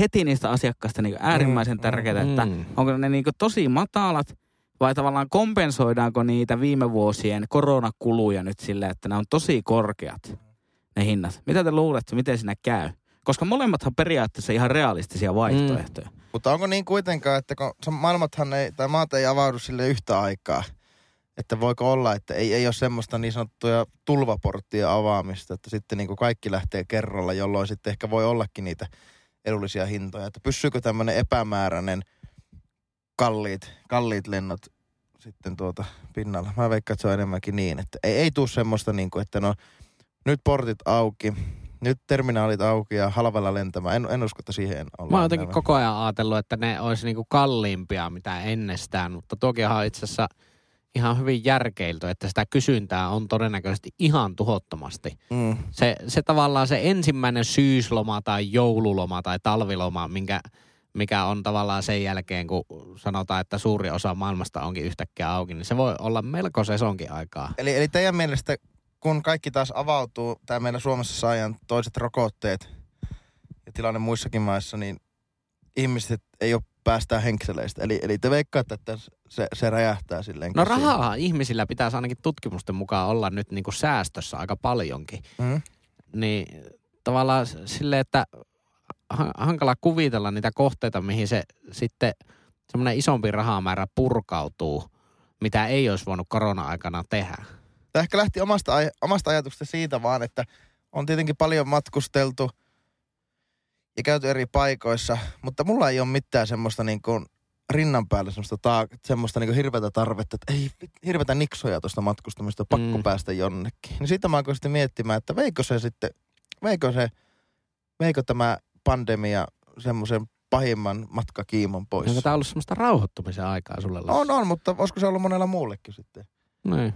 heti niistä asiakkaista niin äärimmäisen Mm, tärkeää, että Mm. onko ne niin tosi matalat vai tavallaan kompensoidaanko niitä viime vuosien koronakuluja nyt sillä, että ne on tosi korkeat, ne hinnat. Mitä te luulette, miten siinä käy? Koska molemmathan periaatteessa ihan realistisia vaihtoehtoja. Mm. Mutta onko niin kuitenkaan, että kun maailmathan ei, tai maat ei avaudu sille yhtä aikaa, että voiko olla, että ei, ei ole semmoista niin sanottuja tulvaporttien avaamista, että sitten niin kuin kaikki lähtee kerralla, jolloin sitten ehkä voi ollakin niitä edullisia hintoja. Että pysyykö tämmöinen epämääräinen kalliit, kalliit lennot sitten tuota pinnalla. Mä veikkaan, että se on enemmänkin niin, että ei, ei tuu semmoista niin kuin, että no nyt portit auki, nyt terminaalit auki ja halvalla lentämään. En, en usko, että siihen ollaan. Mä oon jotenkin koko ajan ajatellut, että ne olisi niinku kalliimpia mitä ennestään, mutta toki on itse asiassa ihan hyvin järkeilty, että sitä kysyntää on todennäköisesti ihan tuhottomasti. Mm. Se, se tavallaan se ensimmäinen syysloma tai joululoma tai talviloma, minkä, mikä on tavallaan sen jälkeen, kun sanotaan, että suuri osa maailmasta onkin yhtäkkiä auki, niin se voi olla melko sesonkin aikaa. Eli, eli teidän mielestä, kun kaikki taas avautuu, tämä meillä Suomessa saajan toiset rokotteet ja tilanne muissakin maissa, niin ihmiset ei ole päästään henkseleistä. Eli, eli te veikkaatte, että se, se räjähtää silleen. No rahaa ihmisillä pitäisi ainakin tutkimusten mukaan olla nyt niinku säästössä aika paljonkin. Mm. Niin tavallaan silleen, että hankala kuvitella niitä kohteita, mihin se sitten semmoinen isompi rahamäärä purkautuu, mitä ei olisi voinut korona-aikana tehdä. Tämä ehkä lähti omasta, aj- omasta ajatuksesta siitä vaan, että on tietenkin paljon matkusteltu ja käyty eri paikoissa, mutta mulla ei ole mitään semmoista niin kuin rinnan päällä semmoista, taak- semmoista niin hirveätä tarvetta, että ei hirveätä niksoja tuosta matkustamista, pakko mm. päästä jonnekin. Niin siitä mä alkoin sitten miettimään, että veikö se sitten, veikö se, veikö tämä pandemia semmoisen pahimman matkakiimon pois? Onko tämä ollut semmoista rauhoittumisen aikaa sulle? Lassi? On, on, mutta olisiko se ollut monella muullekin sitten? Niin.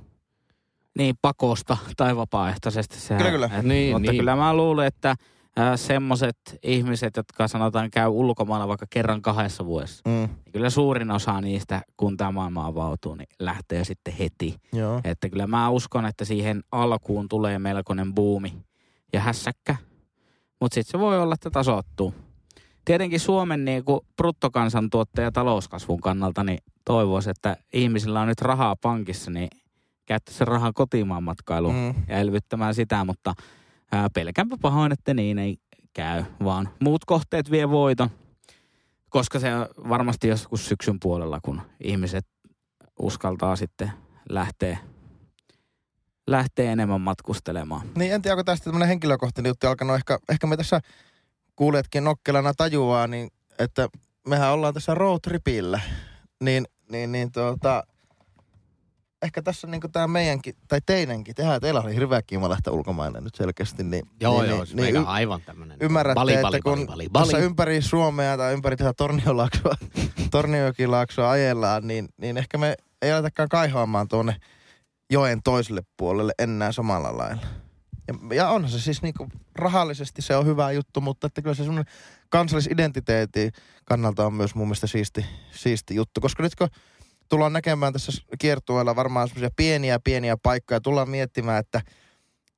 Niin, pakosta tai vapaaehtoisesti. Sehän, Kyllä, kyllä. Et, Niin, mutta niin. kyllä mä luulen, että äh, semmoiset ihmiset, jotka sanotaan käy ulkomailla vaikka kerran kahdessa vuodessa, Mm. niin kyllä suurin osa niistä, kun tämä maailma avautuu, niin lähtee sitten heti. Joo. Että kyllä mä uskon, että siihen alkuun tulee melkoinen buumi ja hässäkkä. Mutta sitten se voi olla, että tasoittuu. Tietenkin Suomen niin kuin bruttokansantuotteen ja talouskasvun kannalta niin toivoisi, että ihmisillä on nyt rahaa pankissa, niin käyttäisi se rahaa kotimaan matkailuun Mm. ja elvyttämään sitä, mutta ää, pelkänpä pahoin, että niin ei käy, vaan muut kohteet vie voiton, koska se on varmasti joskus syksyn puolella, kun ihmiset uskaltaa sitten lähteä, lähteä enemmän matkustelemaan. Niin, en tiedä, onko tästä tämmöinen henkilökohtainen juttu alkanut. Ehkä, ehkä me tässä kuulijatkin nokkelana tajuaa, niin että mehän ollaan tässä roadtripillä. Niin, niin, niin tuota, ehkä tässä niin tämä meidänkin, tai teidänkin, tehdään, teillä oli hirveä kiima lähteä ulkomaille nyt selkeästi. Niin, Joo, niin, joo, niin, se niin, y- on aivan tämmöinen. ymmärrätte, bali, että bali, kun bali, bali, bali. tässä ympäri Suomea tai ympäri tätä Torniolaaksoa, Torniojokilaaksoa ajellaan, niin, niin ehkä me ei aletakaan kaihoamaan tuonne joen toiselle puolelle enää samalla lailla. Ja, ja onhan se siis niinku, rahallisesti se on hyvä juttu, mutta että kyllä se semmoinen kansallisidentiteetin kannalta on myös mun mielestä siisti, siisti juttu. Koska nyt kun tullaan näkemään tässä kiertueella varmaan semmoisia pieniä pieniä paikkoja, tullaan miettimään, että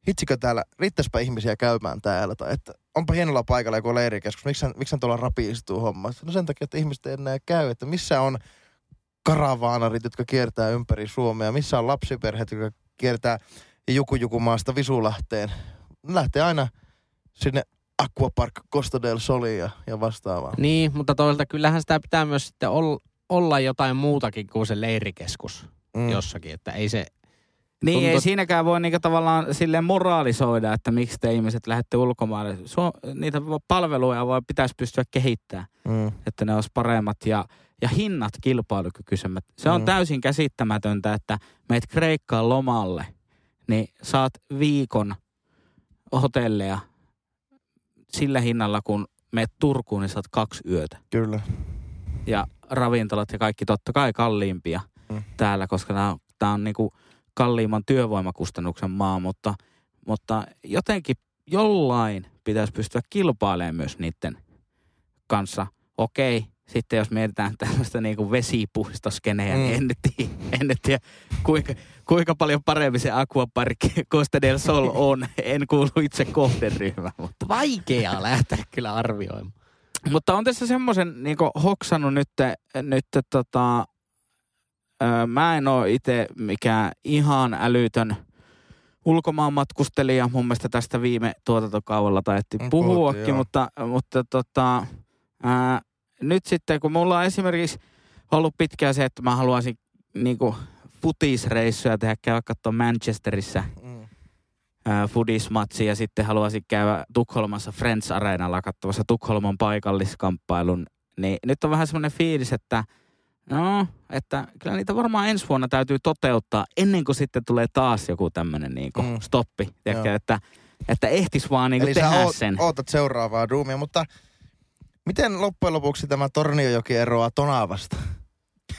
hitsikö täällä, riittäisipä ihmisiä käymään täällä, tai että onpa hienolla paikalla joku leirikeskus, miksi miksi tuolla rapistuu homma? No sen takia, että ihmiset ei enää käy, että missä on karavaanarit, jotka kiertää ympäri Suomea, missä on lapsiperheet, jotka kiertää Jukujukumaasta Visulahteen. Ne lähtee aina sinne Aquapark Costa del Solia ja, ja vastaavaan. Niin, mutta toisaalta kyllähän sitä pitää myös sitten ol, olla jotain muutakin kuin se leirikeskus Mm. jossakin, että ei se... Niin, Tuntuu- ei siinäkään voi niinku tavallaan silleen moraalisoida, että miksi te ihmiset lähdette ulkomaille. Suo, niitä palveluja voi, pitäisi pystyä kehittämään, Mm. että ne olisi paremmat ja, ja hinnat kilpailukykyisemmät. Se on Mm. täysin käsittämätöntä, että meet Kreikkaan lomalle, niin saat viikon hotelleja sillä hinnalla, kun meet Turkuun, niin saat kaksi yötä. Kyllä. ja ravintolat ja kaikki totta kai kalliimpia Mm. täällä, koska tämä on, tää on niinku kalliimman työvoimakustannuksen maa, mutta, mutta jotenkin jollain pitäisi pystyä kilpailemaan myös niiden kanssa. Okei, sitten jos mietitään tämmöistä niinku vesipuhistoskeneä, mm. Mm. niin en nyt, tiedä, en nyt tiedä, kuinka, kuinka paljon parempi se Aquapark Costa del Sol on. En kuulu itse kohderyhmään, mutta Vaikeaa lähteä kyllä arvioimaan. mutta on tässä semmoisen niin hoksannut nyt, nyt tota, ö, mä en ole itse mikään ihan älytön ulkomaan matkustelija. Mun mielestä tästä viime tuotantokaudella taidettiin Mm, puhuakin, mutta, mutta tota, ää, nyt sitten kun mulla on esimerkiksi ollut pitkään se, että mä haluaisin niin futisreissuja tehdä, käydä katsoa Manchesterissa Mm. fudismatsi ja sitten haluaisin käydä Tukholmassa Friends Arenalla katsomassa Tukholman paikalliskamppailun. Niin nyt on vähän semmoinen fiilis, että No, että kyllä niitä varmaan ensi vuonna täytyy toteuttaa ennen kuin sitten tulee taas joku tämmöinen niinku Mm. stoppi. Tiedätkö, että, että ehtis vaan niinku Eli tehdä oot, sen. ootat seuraavaa duumia, mutta miten loppujen lopuksi tämä Torniojoki eroaa Tonavasta?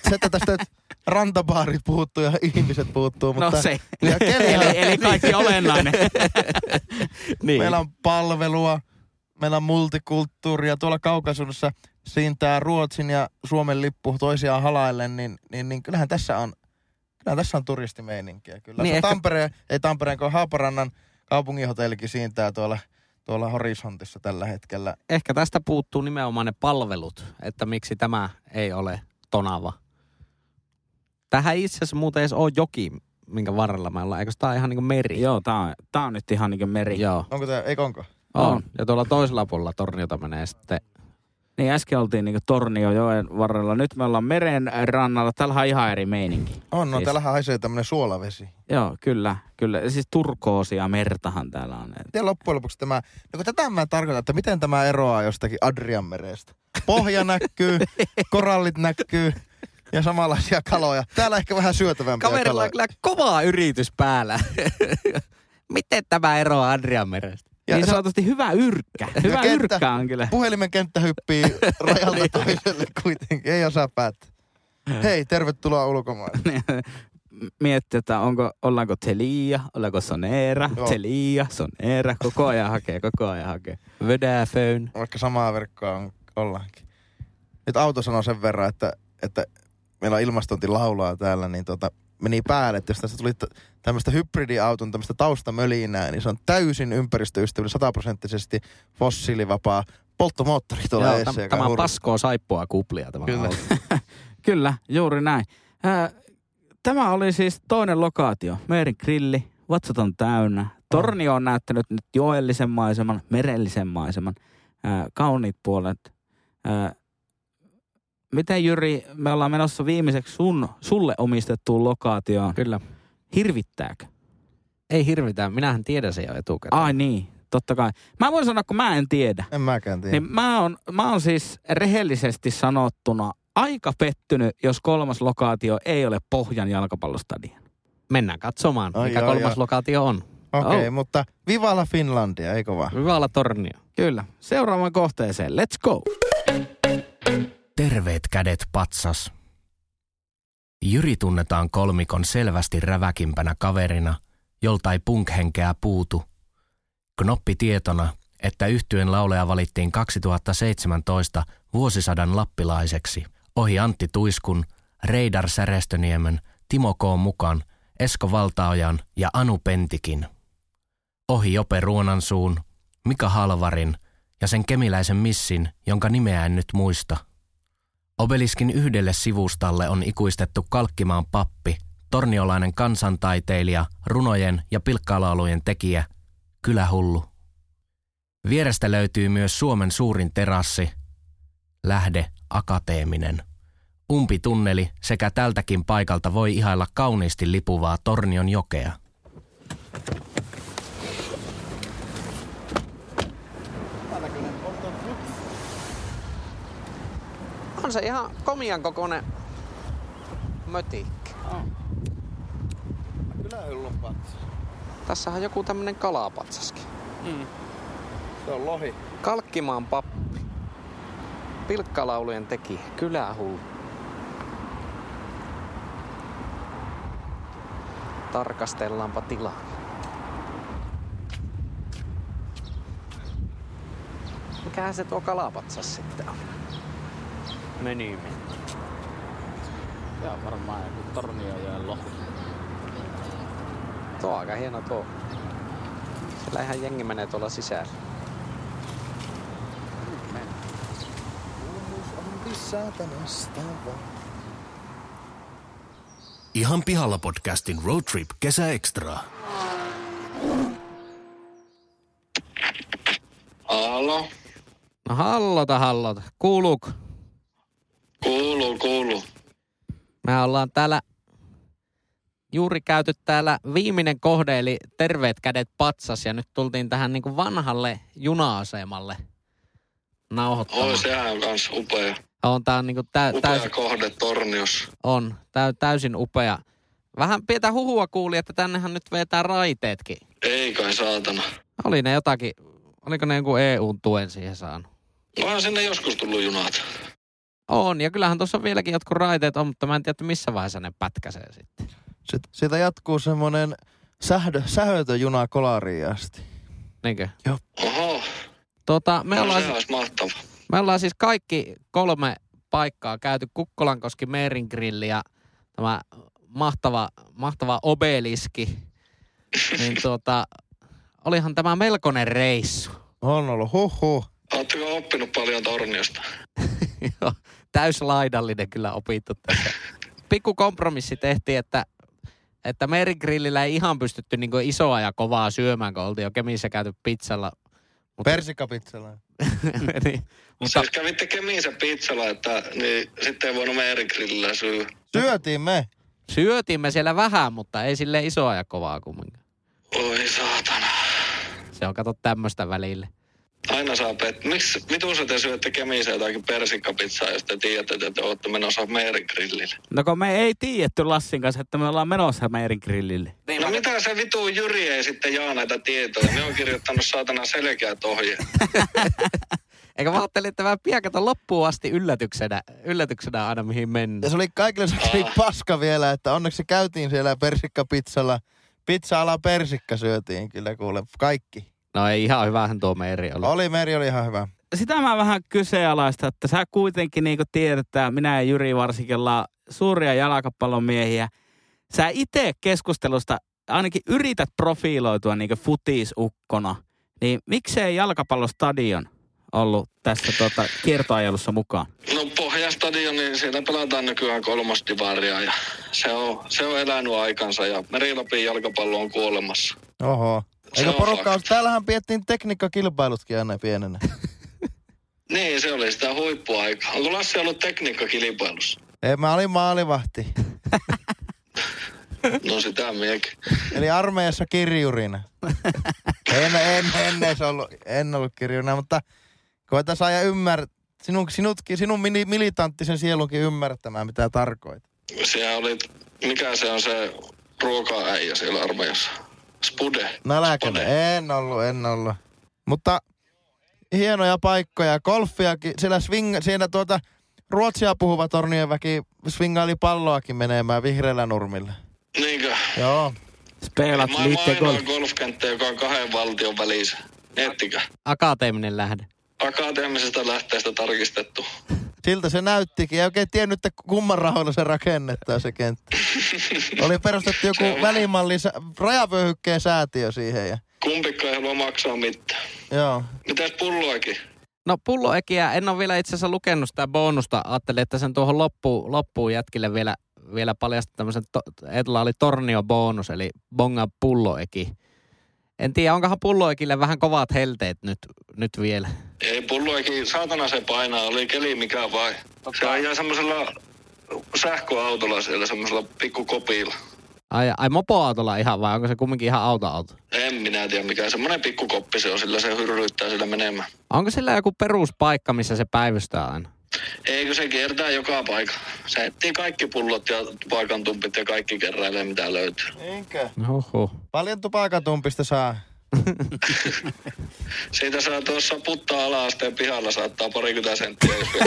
Se, että tästä nyt rantapaarit puuttuu ja ihmiset puuttuu, mutta no se. ja eli, eli kaikki olennainen. Niin. meillä on palvelua, meillä on multikulttuuria. Tuolla kaukaisuudessa siintää Ruotsin ja Suomen lippu toisiaan halaillen, niin, niin, niin kyllähän tässä on Kyllähän tässä on turistimeininkiä. Kyllä. Niin Niin ehkä- Tampereen, ei Tampereen, kun Haaparannan kaupunginhotellikin siintää tuolla, tuolla horisontissa tällä hetkellä. Ehkä tästä puuttuu nimenomaan ne palvelut, että miksi tämä ei ole tonava. Tähän itse asiassa muuten edes ole joki, minkä varrella me ollaan. Eikö tämä ole ihan niin kuin meri? Joo, tää on, tää on nyt ihan niinku meri. Joo, Onko tämä, eikö onko? on. On. Ja tuolla toisella puolella torniota menee sitten. Niin äsken oltiin niinku Torniojoen varrella. Nyt me ollaan meren rannalla. Täällä on ihan eri meininki. On, no Siis- täällähän haisee tämmöinen suolavesi. Joo, kyllä, kyllä. Ja Siis turkoosia mertahan täällä on. Miten loppujen lopuksi tämä, no kun tätä mä tarkoitan, että miten tämä eroaa jostakin Adrianmerestä. Pohja näkyy, korallit näkyy ja samanlaisia kaloja. Täällä ehkä vähän syötävämpiä Kaverilla kaloja. on kyllä kova yritys päällä. Miten tämä eroaa Adrianmerestä? Ja niin se- sanotusti hyvä yrkkä. Hyvä kenttä- yrkkä on kyllä. Puhelimen kenttä hyppii rajalta toiselle kuitenkin. Ei osaa päättää. Hei, tervetuloa ulkomaille. Miettiä, että onko, ollaanko Telia, ollaanko Sonera, Joo. Telia, Sonera. Koko ajan hakee, koko ajan hakee. Vodafone. Vaikka samaa verkkoa on, ollaankin. Nyt auto sanoo sen verran, että, että meillä on ilmastointilaulaa täällä, niin tota, meni päälle, että jos tästä tuli tämmöistä hybridiauton, tämmöistä taustamölinää, niin se on täysin ympäristöystävällinen, sataprosenttisesti fossiilivapaa polttomoottori tuolla Joo, joka tämä on paskoa saippua kuplia tämä Kyllä. auto. Kyllä, juuri näin. Ää, tämä oli siis toinen lokaatio. Meerin grilli, vatsat on täynnä. Tornio on näyttänyt nyt joellisen maiseman, merellisen maiseman, ää, kauniit puolet. Ää, miten Jyri, me ollaan menossa viimeiseksi sun, sulle omistettuun lokaatioon. Kyllä. Hirvittääkö? Ei hirvitä, minähän tiedän sen jo etukäteen. Ai niin, totta kai. Mä voin sanoa, kun mä en tiedä. En mäkään tiedä. Niin mä oon, mä oon siis rehellisesti sanottuna aika pettynyt, jos kolmas lokaatio ei ole Pohjan jalkapallostadion. Mennään katsomaan, Ai mikä jaa, kolmas jaa. lokaatio on. Okei, okay, Oh. mutta Vivala Finlandia, eikö vaan? Olla tornio. Kyllä. Seuraavaan kohteeseen. Let's go. Terveet kädet patsas. Jyri tunnetaan kolmikon selvästi räväkimpänä kaverina, jolta ei punk-henkeä puutu. Knoppi tietona, että yhtyen lauleja valittiin 2017 vuosisadan lappilaiseksi. Ohi Antti Tuiskun, Reidar Särestöniemen, Timo K. mukaan, Esko Valtaojan ja Anu Pentikin. Ohi Jope Ruonansuun, Mika Halvarin ja sen kemiläisen missin, jonka nimeä en nyt muista – Obeliskin yhdelle sivustalle on ikuistettu Kalkkimaan pappi, torniolainen kansantaiteilija, runojen ja pilkkalaulujen tekijä, kylähullu. Vierestä löytyy myös Suomen suurin terassi, lähde akateeminen. Umpitunneli sekä tältäkin paikalta voi ihailla kauniisti lipuvaa Tornion jokea. On se ihan komian kokoinen mötikki. Kyllä yllun patsa. Tässähän on joku tämmönen kalapatsaskin. Se on lohi. Kalkkimaan pappi. Pilkkalaulujen tekijä. Kylähullu. Tarkastellaanpa tilaa. Mikähän se tuo kalapatsas sitten on? Meni Tämä on varmaan joku Torniojoen lohi. Tuo on aika hieno tuo. Siellä ihan jengi menee tuolla sisällä. Ihan pihalla podcastin Road Trip Kesä Extra. Alo, No hallota hallota. Kuuluuko? Kuuluu, kuuluu. Me ollaan täällä juuri käyty täällä viimeinen kohde, eli terveet kädet patsas, ja nyt tultiin tähän niin kuin vanhalle juna-asemalle nauhoittamaan. Oi, sehän on kans upea. On, tää on niinku tä, Upea täysin, kohde Torniossa. on, tä, täysin upea. Vähän pientä huhua kuuli, että tännehän nyt vetää raiteetkin. Ei kai saatana. Oli ne jotakin, oliko ne jonkun EU-tuen siihen saanut? No sinne joskus tullut junat. On, ja kyllähän tuossa vieläkin jotkut raiteet on, mutta mä en tiedä, että missä vaiheessa ne pätkäsee sitten. Sitten siitä jatkuu semmonen sähdö, sähötöjuna kolariin asti. Niinkö? Oho, Tota, me, no, ollaan, se olisi mahtava. me ollaan siis kaikki kolme paikkaa käyty Kukkolankoski Meerin grilli ja tämä mahtava, mahtava obeliski. niin tuota, olihan tämä melkoinen reissu. On ollut huh Oletteko oppinut paljon Torniosta? Joo, täyslaidallinen kyllä opittu tässä. Pikku kompromissi tehtiin, että, että merigrillillä ei ihan pystytty niin isoa ja kovaa syömään, kun oltiin jo Kemissä käyty pizzalla. Mutta, Persikkapizzalla. niin, mutta Siis kävitte Kemissä pizzalla, että niin sitten ei voinut meidän grillillä syy. Syötiin me. syötiin me siellä vähän, mutta ei sille isoa ja kovaa kumminkaan. Oi saatana. Se on kato tämmöistä välille. Aina saa pet... Miksi, vitussa te syötte Kemissä jotakin persikkapizzaa, jos te tiedätte, että te olette menossa meidän grillille? No kun me ei tiedetty Lassin kanssa, että me ollaan menossa Meirin grillille. No mitä se vitu Jyri ei sitten jaa näitä tietoja? Ne on kirjoittanut saatana selkeät ohjeet. Eikä mä ajattelin, että mä pian kato loppuun asti yllätyksenä, yllätyksenä aina mihin mennään. Ja se oli kaikille se oli paska vielä, että onneksi käytiin siellä persikkapizzalla. Pizza-ala persikka syötiin kyllä kuule. Kaikki. No ei ihan hyvähän tuo Meeri oli. Oli, Meri oli ihan hyvä. Sitä mä vähän kyseenalaista, että sä kuitenkin niin tiedät, että minä ja Jyri varsinkin ollaan suuria jalkapallon miehiä. Sä itse keskustelusta ainakin yrität profiiloitua niin futisukkona. Niin miksei jalkapallostadion ollut tässä tota, kiertoajelussa mukaan? No Pohjastadion, niin siellä pelataan nykyään kolmosdivaria ja se on, se on elänyt aikansa ja Merilapin jalkapallo on kuolemassa. Oho. Eikö on porukka fakta. Täällähän piettiin tekniikkakilpailutkin aina pienenä. Niin, se oli sitä huippuaikaa. Onko Lassi ollut tekniikkakilpailussa? Ei, mä olin maalivahti. No sitä miekin. Eli armeijassa kirjurina. En, en, en edes ollut, en ollut kirjurina, mutta koita saa ja ymmär, sinun, sinutkin, sinun mini, militanttisen sielunkin ymmärtämään, mitä tarkoit. Siellä oli, mikä se on se ruoka-äijä siellä armeijassa? Spude. Nälkäinen. Spode. En ollut, en ollut. Mutta hienoja paikkoja. Golfiakin, siellä, swing, siinä tuota, ruotsia puhuva tornien väki swingaili palloakin menemään vihreällä nurmilla. Niinkö? Joo. Spelat Maailman liitte golf. golfkenttä, joka on kahden valtion välissä. Miettikää. Akateeminen lähde. Akateemisesta lähteestä tarkistettu. Siltä se näyttikin. Ei oikein tiennyt, että kumman rahoilla se rakennetaan se kenttä. Oli perustettu joku on- välimalli, rajavyöhykkeen säätiö siihen. Ja, Kumpikka ei halua maksaa mitään. joo. Mitäs pulloakin? No pulloekiä, en ole vielä itse asiassa lukenut sitä bonusta. Ajattelin, että sen tuohon loppuun, loppuun jätkille vielä, vielä paljasta tämmöisen, to, Edla oli tornio bonus, eli bonga pulloeki. En tiedä, onkohan pulloekille vähän kovat helteet nyt, nyt vielä. Ei pulloakin, saatana se painaa, oli keli mikä vai. Se ajaa semmoisella sähköautolla siellä, semmoisella pikkukopilla. Ai, ai mopoautolla ihan vai onko se kumminkin ihan autoauto? En minä tiedä mikä, semmoinen pikkukoppi se on, sillä se hyrryttää sillä menemään. Onko sillä joku peruspaikka, missä se päivystää aina? Eikö se kiertää joka paikka? Se etsii kaikki pullot ja paikan tumpit ja kaikki kerrailee mitä löytyy. Niinkö? Oho. Paljon tupakatumpista saa. Siitä saa tuossa puttaa ala-asteen pihalla saattaa parikymmentä senttiä, jos.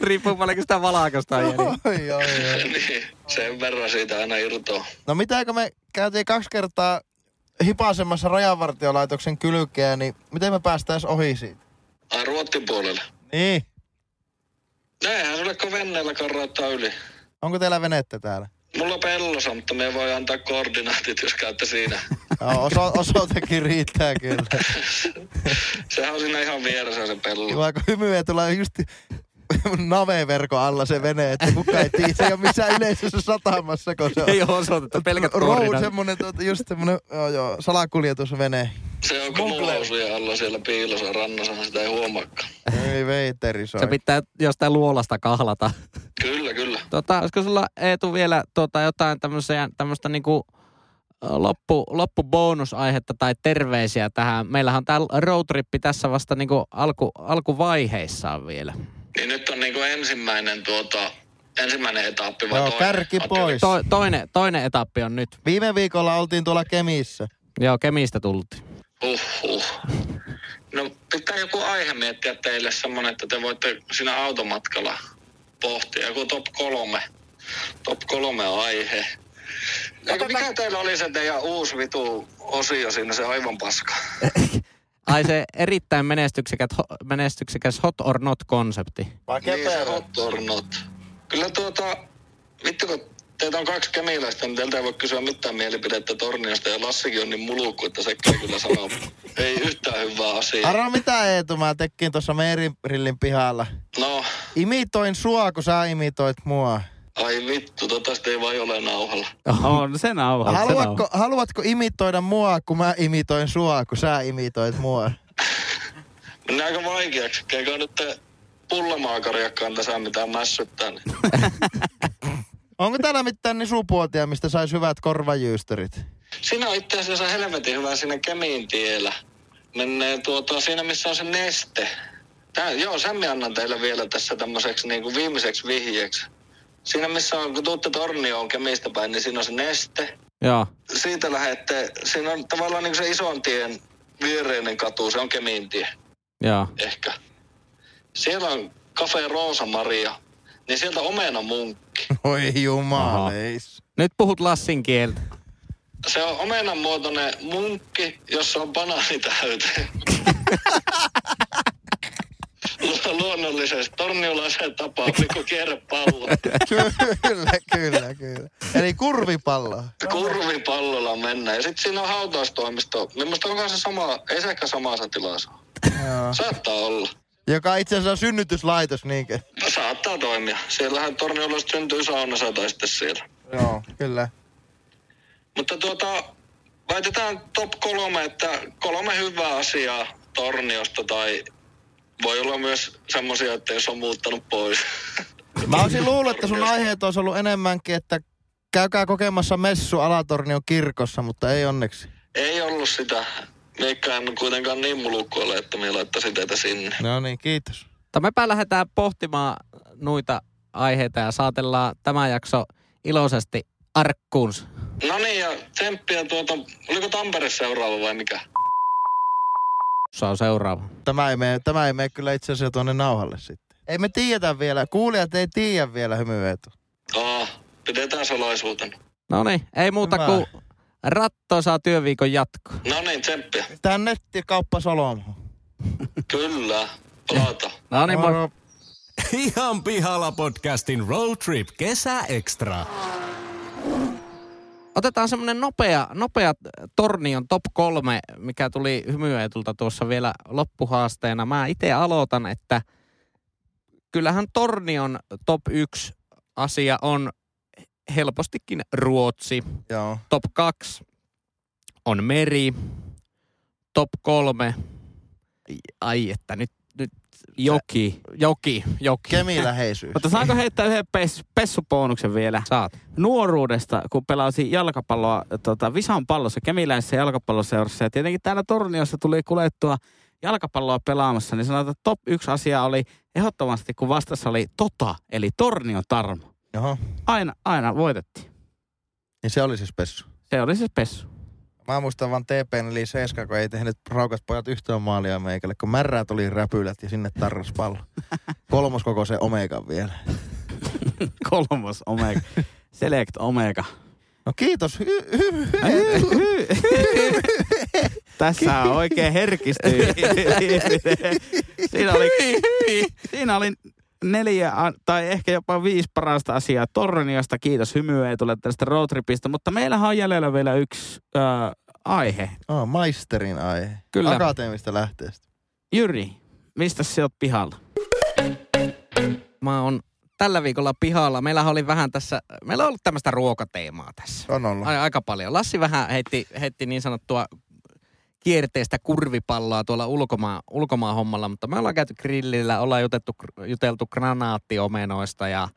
Riippuu paljonko sitä valakosta on. Oi, oi, oi. niin, sen verran siitä aina irtoaa. No mitä kun me käytiin kaksi kertaa hipasemassa rajavartiolaitoksen kylkeä, niin miten me päästäis ohi siitä? Ai Ruottin puolelle. Niin. Eihän sulle kun venneellä karrauttaa yli. Onko teillä venettä täällä? Mulla on pellosa, mutta me voi antaa koordinaatit, jos käytte siinä. Joo, oso, osoitekin riittää kyllä. Sehän on siinä ihan vieressä se pello. Kiva, kun hymyä tulee just naveverkon alla se vene, että kuka ei tiedä. Se ei ole missään yleisessä satamassa, kun se on Ei ole osoitettu pelkät road, semmonen, tuota, just semmonen, joo, joo, salakuljetusvene. Se on kumulausujen alla siellä piilossa rannassa, sitä ei huomaakaan. Ei veiteri soi. Se pitää jostain luolasta kahlata. Kyllä, kyllä. Tota, olisiko sulla Eetu vielä tota, jotain tämmöisiä, tämmöistä niinku loppu, loppubonusaihetta tai terveisiä tähän. Meillähän on tämä roadtrippi tässä vasta niinku alku, alkuvaiheissaan vielä. Niin nyt on niinku ensimmäinen tuota, ensimmäinen etappi vai Joo, toinen? kärki pois. To, toinen, toinen etappi on nyt. Viime viikolla oltiin tuolla Kemissä. Joo, Kemistä tultiin. Huhhuh. No pitää joku aihe miettiä teille semmonen, että te voitte siinä automatkalla pohtia. Joku top kolme. Top kolme aihe. Eikö, mikä teillä oli se teidän uusi vitu osio siinä, se aivan paska? Ai se erittäin menestyksekäs, menestyksekäs hot or not konsepti. Vai Niin se hot or not. Kyllä tuota, vittu kun teitä on kaksi kemiläistä, niin teiltä ei voi kysyä mitään mielipidettä Torniosta ja Lassikin on niin mulukku, että se kyllä sanoo, ei yhtään hyvää asiaa. Arvo mitä Eetu mä tekin tuossa Meririllin pihalla. No, Imitoin sua, kun sä imitoit mua. Ai vittu, tota ei vai ole nauhalla. On se nauha. se Haluatko, haluatko imitoida mua, kun mä imitoin sua, kun sä imitoit mua? Mennään aika vaikeaksi. Keikö nyt te pullamaakariakkaan tässä mitään mässyttää. Niin. Onko täällä mitään niin supuotia, mistä sais hyvät korvajyysterit? Siinä on itse asiassa helvetin hyvä siinä Kemiin tiellä. Menee tuota, siinä missä on se neste. Tää, joo, sen mä annan teille vielä tässä tämmöiseksi niin kuin viimeiseksi vihjeeksi. Siinä missä on, kun tuutte Tornioon Kemistä päin, niin siinä on se neste. Joo. Siitä lähette, siinä on tavallaan niin kuin se ison tien viereinen katu, se on Kemiin tie Joo. ehkä. Siellä on Cafe Rosa Maria, niin sieltä omena munkki. Oi jumaleis. Nyt puhut Lassin kieltä. Se on omenan muotoinen munkki, jossa on banaani täyteen. Lu- Luonnollisesti. Torniolaisen tapaa pikku kierrepallo. kyllä, kyllä, kyllä. Eli kurvipallo. Kurvipallolla mennään. Ja sitten siinä on hautaustoimisto. Minusta onko se sama, ei se ehkä samassa tilassa. Saattaa olla. Joka itse asiassa on synnytyslaitos, niinkö? No, saattaa toimia. Siellähän Torniolasta syntyy saunassa tai sitten siellä. Joo, kyllä. Mutta tuota, väitetään top kolme, että kolme hyvää asiaa Torniosta tai voi olla myös semmoisia, että jos on muuttanut pois. Mä olisin luullut, että sun aiheet olisi ollut enemmänkin, että käykää kokemassa messu Alatornion kirkossa, mutta ei onneksi. Ei ollut sitä. Meikkä en kuitenkaan niin mulukku ole, että me laittaisin teitä sinne. No niin, kiitos. Mutta mepä lähdetään pohtimaan noita aiheita ja saatellaan tämä jakso iloisesti arkkuunsa. No niin, ja tsemppiä tuota, oliko Tampere seuraava vai mikä? On seuraava. Tämä ei mene, tämä ei mene kyllä itse asiassa tuonne nauhalle sitten. Ei me tiedetä vielä, kuulijat ei tiedä vielä hymyetu. Aa, pidetään salaisuutena. No niin, ei muuta Hyvä. kuin rattoisaa työviikon jatko. No niin, tsemppiä. Tähän nettikauppa Solomo. Kyllä, palata. No niin. Moro. Ihan pihalla podcastin Road Trip Kesä Extra. Otetaan semmoinen nopea, nopea Tornion top kolme, mikä tuli hymyetulta tuossa vielä loppuhaasteena. Mä itse aloitan, että kyllähän Tornion top yksi asia on helpostikin Ruotsi. Joo. Top 2 on meri. Top 3, ai että nyt, nyt Joki. joki, joki. Kemiläheisyys. Mutta saanko heittää yhden pes, pessuponuksen vielä? Saat. Nuoruudesta, kun pelasin jalkapalloa tota, Visan pallossa, Kemiläisessä jalkapalloseurassa. Ja tietenkin täällä Torniossa tuli kuljettua jalkapalloa pelaamassa, niin sanotaan, että top yksi asia oli ehdottomasti, kun vastassa oli Tota, eli Tornion Tarmo. Aina, aina voitettiin. Niin se oli siis pessu. Se oli se pessu. Mä muistan vaan TP eli Seska, kun ei tehnyt raukas pojat yhtään maalia meikälle, kun märrää tuli räpylät ja sinne tarras pallo. Kolmos koko se Omegan vielä. Kolmos Omega. Select Omega. No kiitos. Tässä on oikein herkistyy. siinä, oli, siinä oli neljä tai ehkä jopa viisi parasta asiaa Torniosta. Kiitos hymyä ei tule tästä roadtripistä, mutta meillähän on jäljellä vielä yksi äh, aihe. oh, maisterin aihe. Kyllä. Akateemista lähteestä. Jyri, mistä sä oot pihalla? Mä oon tällä viikolla pihalla. Meillä oli vähän tässä, meillä on ollut tämmöistä ruokateemaa tässä. On ollut. Ai, aika paljon. Lassi vähän heitti, heitti niin sanottua kierteistä kurvipalloa tuolla ulkomaan, ulkomaan hommalla, mutta me ollaan käyty grillillä, ollaan juteltu, juteltu granaattiomenoista ja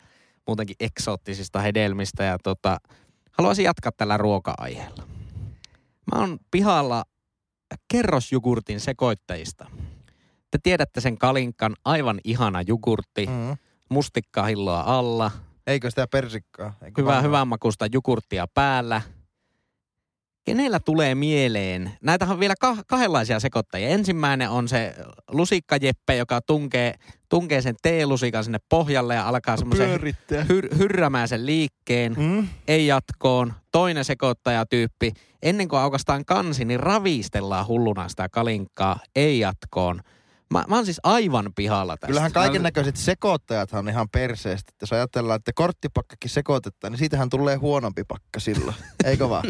muutenkin eksoottisista hedelmistä ja tota, haluaisin jatkaa tällä ruoka-aiheella. Mä oon pihalla kerrosjugurtin sekoittajista. Te tiedätte sen kalinkan, aivan ihana jugurtti, Mm. mustikkahilloa alla, Eikö sitä persikkaa? Eikö hyvää, hyvän makusta jugurttia päällä. Kenellä tulee mieleen? Näitähän on vielä kah- kahdenlaisia sekoittajia. Ensimmäinen on se lusikkajeppe, joka tunkee, tunkee sen teelusikan sinne pohjalle ja alkaa semmoisen Pyörittää. hyr- hyrrämään sen liikkeen. Mm. Ei jatkoon. Toinen sekoittajatyyppi. Ennen kuin aukastaan kansi, niin ravistellaan hulluna sitä kalinkkaa. Ei jatkoon. Mä, mä oon siis aivan pihalla tästä. Kyllähän kaiken näköiset sekoittajathan on ihan perseestä. Jos ajatellaan, että korttipakkakin sekoitetaan, niin siitähän tulee huonompi pakka silloin. Eikö vaan?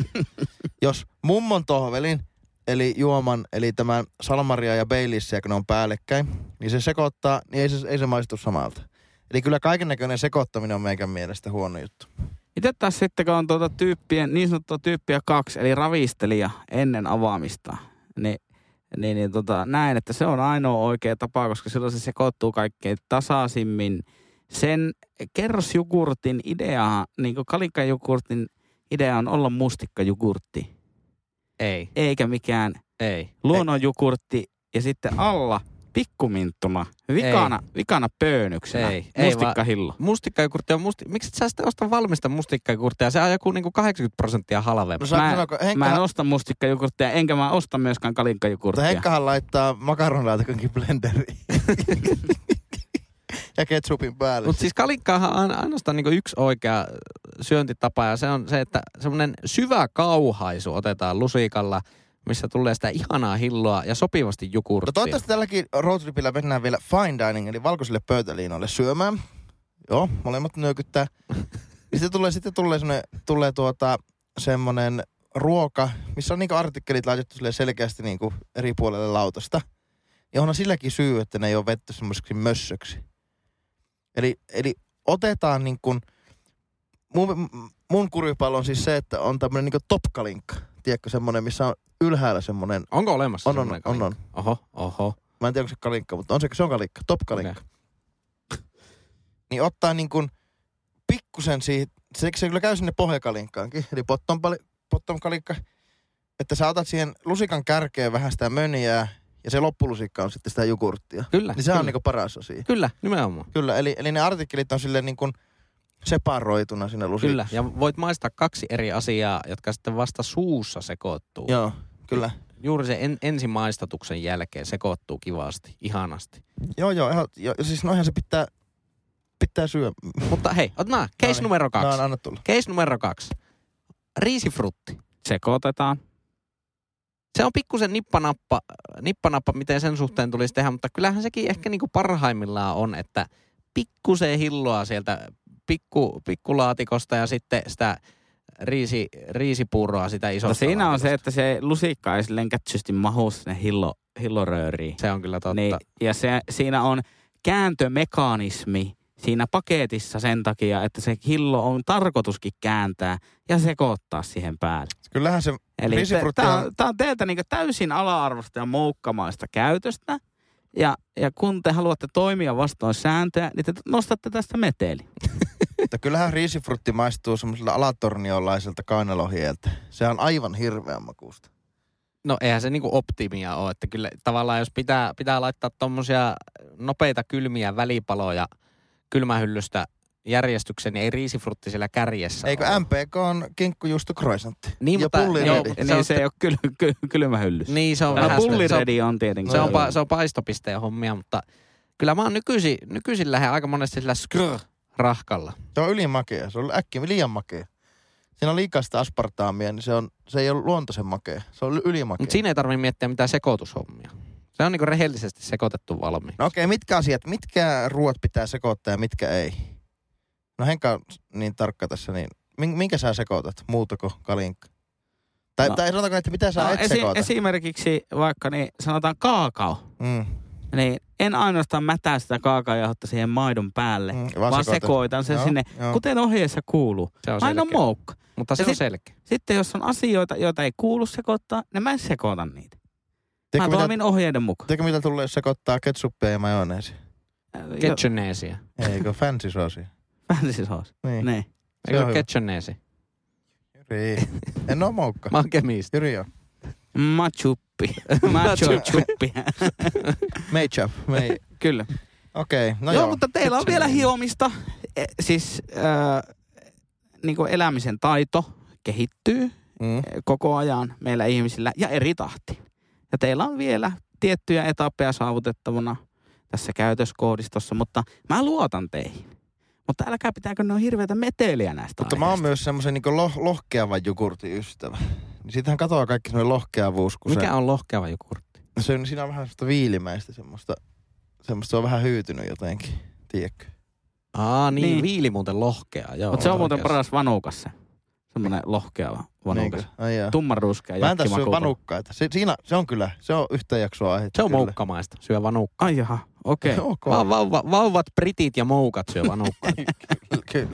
Jos mummon tohvelin, eli juoman, eli tämän salmaria ja Baileyssia, kun ne on päällekkäin, niin se sekoittaa, niin ei se, ei se maistu samalta. Eli kyllä kaiken näköinen sekoittaminen on meikän mielestä huono juttu. Itse taas sitten, kun on tuota tyyppien, niin sanottua tyyppiä kaksi, eli ravistelija ennen avaamista, niin, niin, niin tota, näen, että se on ainoa oikea tapa, koska silloin se sekoittuu kaikkein tasaisimmin. Sen kerrosjugurtin idea, niin kuin kalikkajugurtin idea on olla mustikkajugurtti, Ei, eikä mikään ei. luonnonjugurtti ja sitten alla pikkuminttuna, vikana, vikana pöönyksenä, Ei, ei mustikkahillo. Mustikkajogurtti on musti... Miksi sä sitten osta valmista mustikkajogurttia? Se on joku niinku 80 prosenttia halvempi. No Mä- sanoa, kun Mä en Henkka, osta mustikkajogurttia, enkä mä osta myöskään mutta kalinkajogurttia. Henkkahan laittaa makaronilaatikkonkin blenderiin. ja ketsupin päälle. Mutta siis kalinkaahan on ainoastaan niinku yksi oikea syöntitapa ja se on se, että semmoinen syvä kauhaisu otetaan lusikalla, missä tulee sitä ihanaa hilloa ja sopivasti jogurttia. No toivottavasti tälläkin roadtripillä mennään vielä fine dining, eli valkoisille pöytäliinoille syömään. Joo, molemmat nyökyttää. Ja sitten tulee, sitten tulee, semmonen, tulee tuota, semmonen ruoka, missä on niinku artikkelit laitettu selkeästi niinku eri puolelle lautasta. Johon on silläkin syy, että ne ei ole vetty semmoiseksi mössöksi. Eli, eli otetaan niin kuin, mun, mun kuripallo on siis se, että on tämmöinen niin topkalinkka. Tiedätkö, semmoinen, missä on ylhäällä semmoinen, Onko olemassa On, on, on, kalinkka? Oho, oho. mä en tiedä onko se kalinkka, mutta on se, se on kalikka, topkalinkka. Niin ottaa niin kuin pikkusen siitä, se, se kyllä käy sinne pohjakalinkkaankin, eli bottom, bottom kalikka, että sä otat siihen lusikan kärkeen vähän sitä möniää, ja se loppulusikka on sitten sitä jogurttia. Kyllä, Niin se kyllä. on niinku paras osia. Kyllä, nimenomaan. Kyllä, eli, eli ne artikkelit on silleen niin kuin separoituna siinä lusikassa. Kyllä, ja voit maistaa kaksi eri asiaa, jotka sitten vasta suussa sekoittuu. Joo, kyllä. Juuri se en, ensimaistatuksen jälkeen sekoittuu kivasti, ihanasti. Joo, joo, ehdot, jo, siis noihän se pitää, pitää syödä. Mutta hei, otetaan case Noniin. numero kaksi. No, anna tulla. Case numero kaksi. Riisifrutti. Sekoitetaan. Se on pikkusen nippanappa, nippanappa, miten sen suhteen tulisi tehdä, mutta kyllähän sekin ehkä niinku parhaimmillaan on, että pikkusen hilloa sieltä pikku, pikkulaatikosta ja sitten sitä riisi, riisipuuroa sitä isosta No siinä on se, että se lusikka ei silleen kätsysti mahu sinne hillo, hillorööriin. Se on kyllä totta. Niin, ja se, siinä on kääntömekanismi siinä paketissa sen takia, että se hillo on tarkoituskin kääntää ja sekoittaa siihen päälle. Kyllähän se Eli tämä on- on, tää on teiltä niinku täysin ala-arvosta ja moukkamaista käytöstä. Ja, ja kun te haluatte toimia vastoin sääntöjä, niin te nostatte tästä meteli. Mutta kyllähän riisifrutti maistuu semmoiselta alatorniolaiselta kainalohieltä. Se on aivan hirveän makuusta. No eihän se niinku optimia ole, että kyllä tavallaan jos pitää, pitää laittaa tommosia nopeita kylmiä välipaloja kylmähyllystä järjestyksen, niin ei riisifrutti siellä kärjessä Eikö ole. MPK on kinkkujuusto croissantti? Niin, ja mutta- pulli joo, mutta Niin se on se, ei ole kyl, kyl, kylmähyllys. Niin, se on Tämä vähän sitä- se on, pulliredi on tietenkin. se, on, pa, se on paistopisteen hommia, mutta kyllä mä oon nykyisin, nykyisin lähden aika monesti sillä skrr-rahkalla. Se on ylimakea. Se on äkki liian makea. Siinä on liikaa sitä aspartaamia, niin se, on, se ei ole luontoisen makea. Se on ylimakea. Mutta siinä ei tarvitse miettiä mitään sekoitushommia. Se on niinku rehellisesti sekoitettu valmiin. No okei, mitkä asiat, mitkä ruoat pitää sekoittaa ja mitkä ei? No Henkka on niin tarkka tässä, niin min- minkä sä sekoitat? Muutako kalinkka? Tai, No. tai sanotaanko, että mitä sä no, et esi- sekoita? esimerkiksi vaikka niin sanotaan kaakao. Mm, Niin en ainoastaan mätää sitä kaakaojauhetta siihen maidon päälle, mm, vaan, vaan sekoitan sen Joo, sinne, joo. kuten ohjeessa kuuluu. Se on Aina selkeä. moukka. Mutta se Ja on sit- selkeä. Sitten jos on asioita, joita ei kuulu sekoittaa, niin mä en sekoita niitä. Tiedätkö, mä mitä, toimin ohjeiden mukaan. tiedätkö, mitä tulee, jos sekoittaa ketsuppia ja majoneesia? Ketchoneesia. Eikö fancy soosi? Olisi. Niin. Niin. Se Eikö on hyvä. ketchoneesi? Jyri. En oo moukka. Mä oon kemisti. Jyri on. Machuppi. Machuppi. Mage Me... Kyllä. Okei, okay, no joo, joo. mutta teillä on se vielä hiomista. E, siis äh, niin kuin elämisen taito kehittyy Mm. koko ajan meillä ihmisillä ja eri tahti. Ja teillä on vielä tiettyjä etappeja saavutettavana tässä käytöskoodistossa, mutta mä luotan teihin. Mutta älkää pitääkö ne on hirveätä meteliä näistä Mutta mä oon aiheista. myös semmoisen niin loh, lohkeavan jogurtin ystävä. Niin siitähän katoaa kaikki semmoinen lohkeavuus, kun Mikä se, on lohkeava jogurtti? se on, siinä on vähän semmoista viilimäistä semmoista, semmoista se on vähän hyytynyt jotenkin, tiedätkö? Aa niin, Niin. viili muuten lohkea. Joo, Mutta se on muuten paras vanukas se. Semmoinen lohkeava vanukas. Niinkö? Ai jaa. Tummanruskea Mä en tässä syö vanukkaita. Se, siinä, se on kyllä, se on yhtä jaksoa aihe. Se on kyllä. moukkamaista, syö vanukkaa. Ai jaha, okei. Okay. Ok. Va- vauva, vauvat, britit ja moukat syö vanukkaa. Kyllä.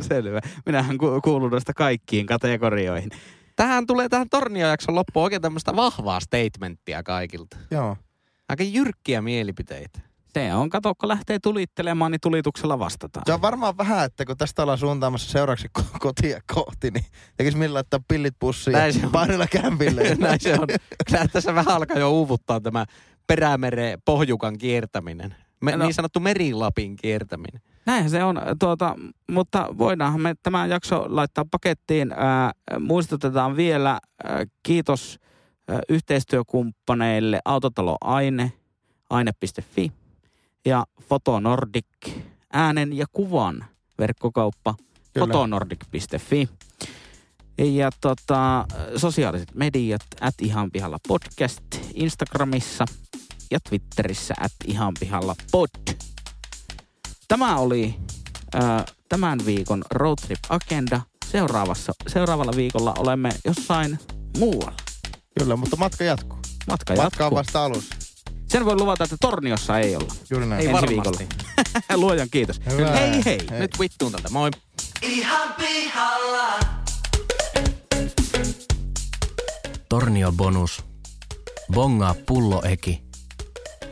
Selvä. Minähän ku- kuulun noista kaikkiin kategorioihin. tähän tulee tähän torniojakson loppuun oikein tämmöistä vahvaa statementtia kaikilta. Joo. Aika jyrkkiä mielipiteitä. Se on, kato, kun lähtee tulittelemaan, niin tulituksella vastataan. Se on varmaan vähän, että kun tästä ollaan suuntaamassa seuraavaksi ko- kotia kohti, niin tekis millä laittaa pillit pussiin Näin se on. painella kämpille. Näin se on. Kyllä tässä vähän alkaa jo uuvuttaa tämä perämere pohjukan kiertäminen. Me, no. Niin sanottu merilapin kiertäminen. Näinhän se on, tuota, mutta voidaanhan me tämä jakso laittaa pakettiin. Ää, muistutetaan vielä, ää, kiitos ää, yhteistyökumppaneille Autotalo Aine, aine.fi ja Fotonordic, äänen ja kuvan verkkokauppa Kyllä. fotonordic.fi. Ja tota, sosiaaliset mediat, at ihan pihalla podcast, Instagramissa ja Twitterissä, at ihan pihalla pod. Tämä oli ö, tämän viikon Road Trip Agenda. Seuraavassa, seuraavalla viikolla olemme jossain muualla. Kyllä, mutta matka jatkuu. Matka Matka on jatkuu. vasta alussa. Sen voi luvata, että Torniossa ei olla. Juuri näin. Ei Ensi varmasti. viikolla. Luojan kiitos. Hyvä. Hei hei. Hei. Nyt vittuun tältä. Moi. Tornio bonus. Bongaa pulloeki.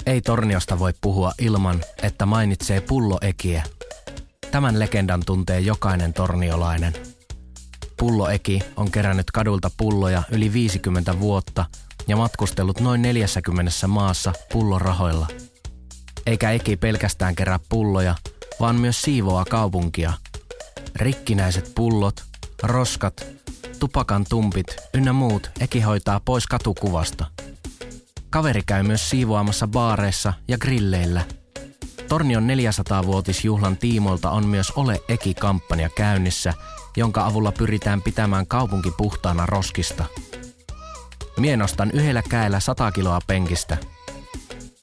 Ei Torniosta voi puhua ilman, että mainitsee pulloekiä. Tämän legendan tuntee jokainen torniolainen. Pulloeki on kerännyt kadulta pulloja yli 50 vuotta ja matkustellut noin 40 maassa pullorahoilla. Eikä Eki pelkästään kerää pulloja, vaan myös siivoaa kaupunkia. Rikkinäiset pullot, roskat, tupakan tumpit ynnä muut Eki hoitaa pois katukuvasta. Kaveri käy myös siivoamassa baareissa ja grilleillä. Tornion 400-vuotisjuhlan tiimoilta on myös Ole Eki-kampanja käynnissä, jonka avulla pyritään pitämään kaupunki puhtaana roskista. Mie nostan yhdellä käellä 100 kiloa penkistä.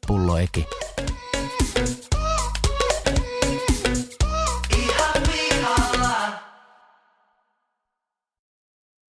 Pullo Eki.